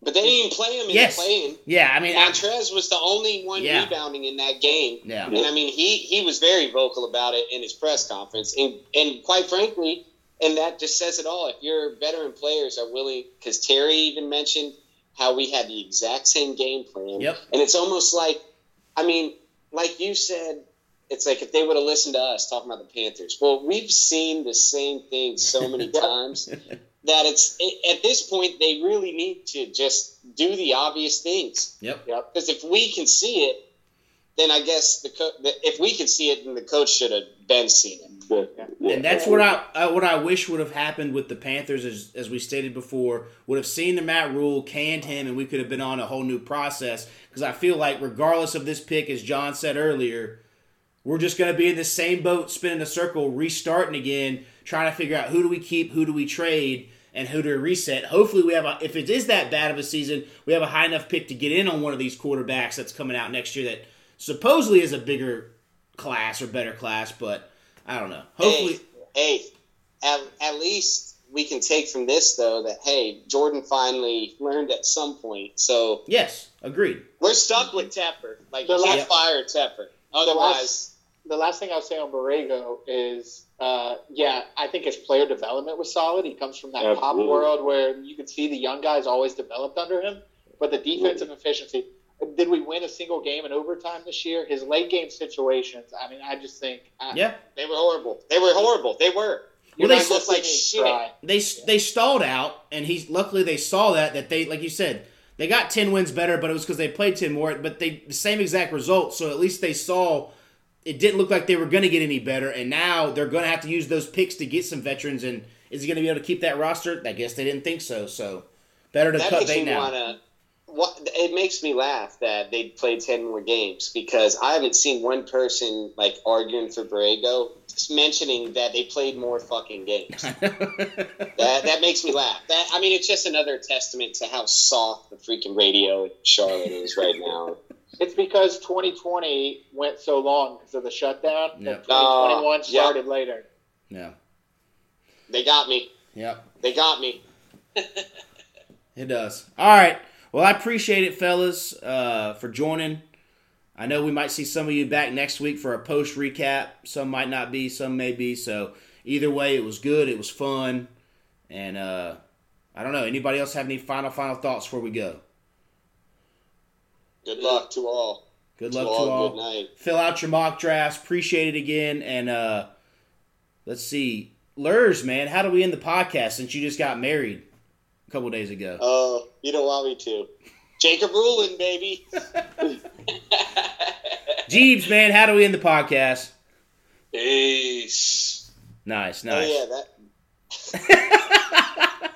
But they didn't even play him in yes, the playing. yeah, I mean, I- Montrez was the only one Yeah. rebounding in that game. yeah, And I mean, he he was very vocal about it in his press conference, and and quite frankly, and that just says it all. If your veteran players are willing, because Terry even mentioned how we had the exact same game plan, Yep. and it's almost like, I mean, like you said, it's like if they would have listened to us talking about the Panthers. Well, we've seen the same thing so many times that it's at this point they really need to just do the obvious things. yep. Yep. Because if we can see it, then I guess the, co- the if we can see it, then the coach should have been seeing it. Yeah. And that's what I uh, what I wish would have happened with the Panthers, as, as we stated before, would have seen the Matt Rhule, canned him, and we could have been on a whole new process. Because I feel like, regardless of this pick, as John said earlier, we're just going to be in the same boat, spinning a circle, restarting again, trying to figure out who do we keep, who do we trade, and who to reset. Hopefully, we have a, if it is that bad of a season, we have a high enough pick to get in on one of these quarterbacks that's coming out next year that supposedly is a bigger class or better class, but I don't know. Hopefully, hey, hey at, at least we can take from this though that hey, Jordan finally learned at some point. So yes, agreed. We're stuck with Tepper. Like you can't fire Tepper. Otherwise, the last thing I'll say on Borrego is, uh, yeah, I think his player development was solid. He comes from that Absolutely. pop world where you could see the young guys always developed under him, but the defensive efficiency. Did we win a single game in overtime this year? His late game situations. I mean, I just think. I, yeah, they were horrible. They were horrible. They were. Well, they looked like shit. They they stalled out, and he's luckily they saw that that they like you said they got ten wins better, but it was because they played ten more. But they the same exact result, so at least they saw it didn't look like they were going to get any better, and now they're going to have to use those picks to get some veterans. And is he going to be able to keep that roster? I guess they didn't think so. So better to that cut bait now. Wanna, what, it makes me laugh that they played ten more games because I haven't seen one person like arguing for Borrego just mentioning that they played more fucking games. that that makes me laugh. That I mean, it's just another testament to how soft the freaking radio in Charlotte is right now. It's because 2020 went so long because of the shutdown yep. that 2021 uh, started yep. later. Yeah. They got me. Yep. They got me. it does. All right. Well, I appreciate it, fellas, uh, for joining. I know we might see some of you back next week for a post recap. Some might not be, some may be. So either way, it was good. It was fun. And uh, I don't know. Anybody else have any final, final thoughts before we go? Good luck to all. Good luck to, all. all. Good night. Fill out your mock drafts. Appreciate it again. And uh, let's see. Lurs, man, how do we end the podcast since you just got married a couple days ago? Oh, uh, you don't want me to. Jacob Rulin, baby. Jeeves, man, how do we end the podcast? Peace. Nice, nice. Oh, yeah, that.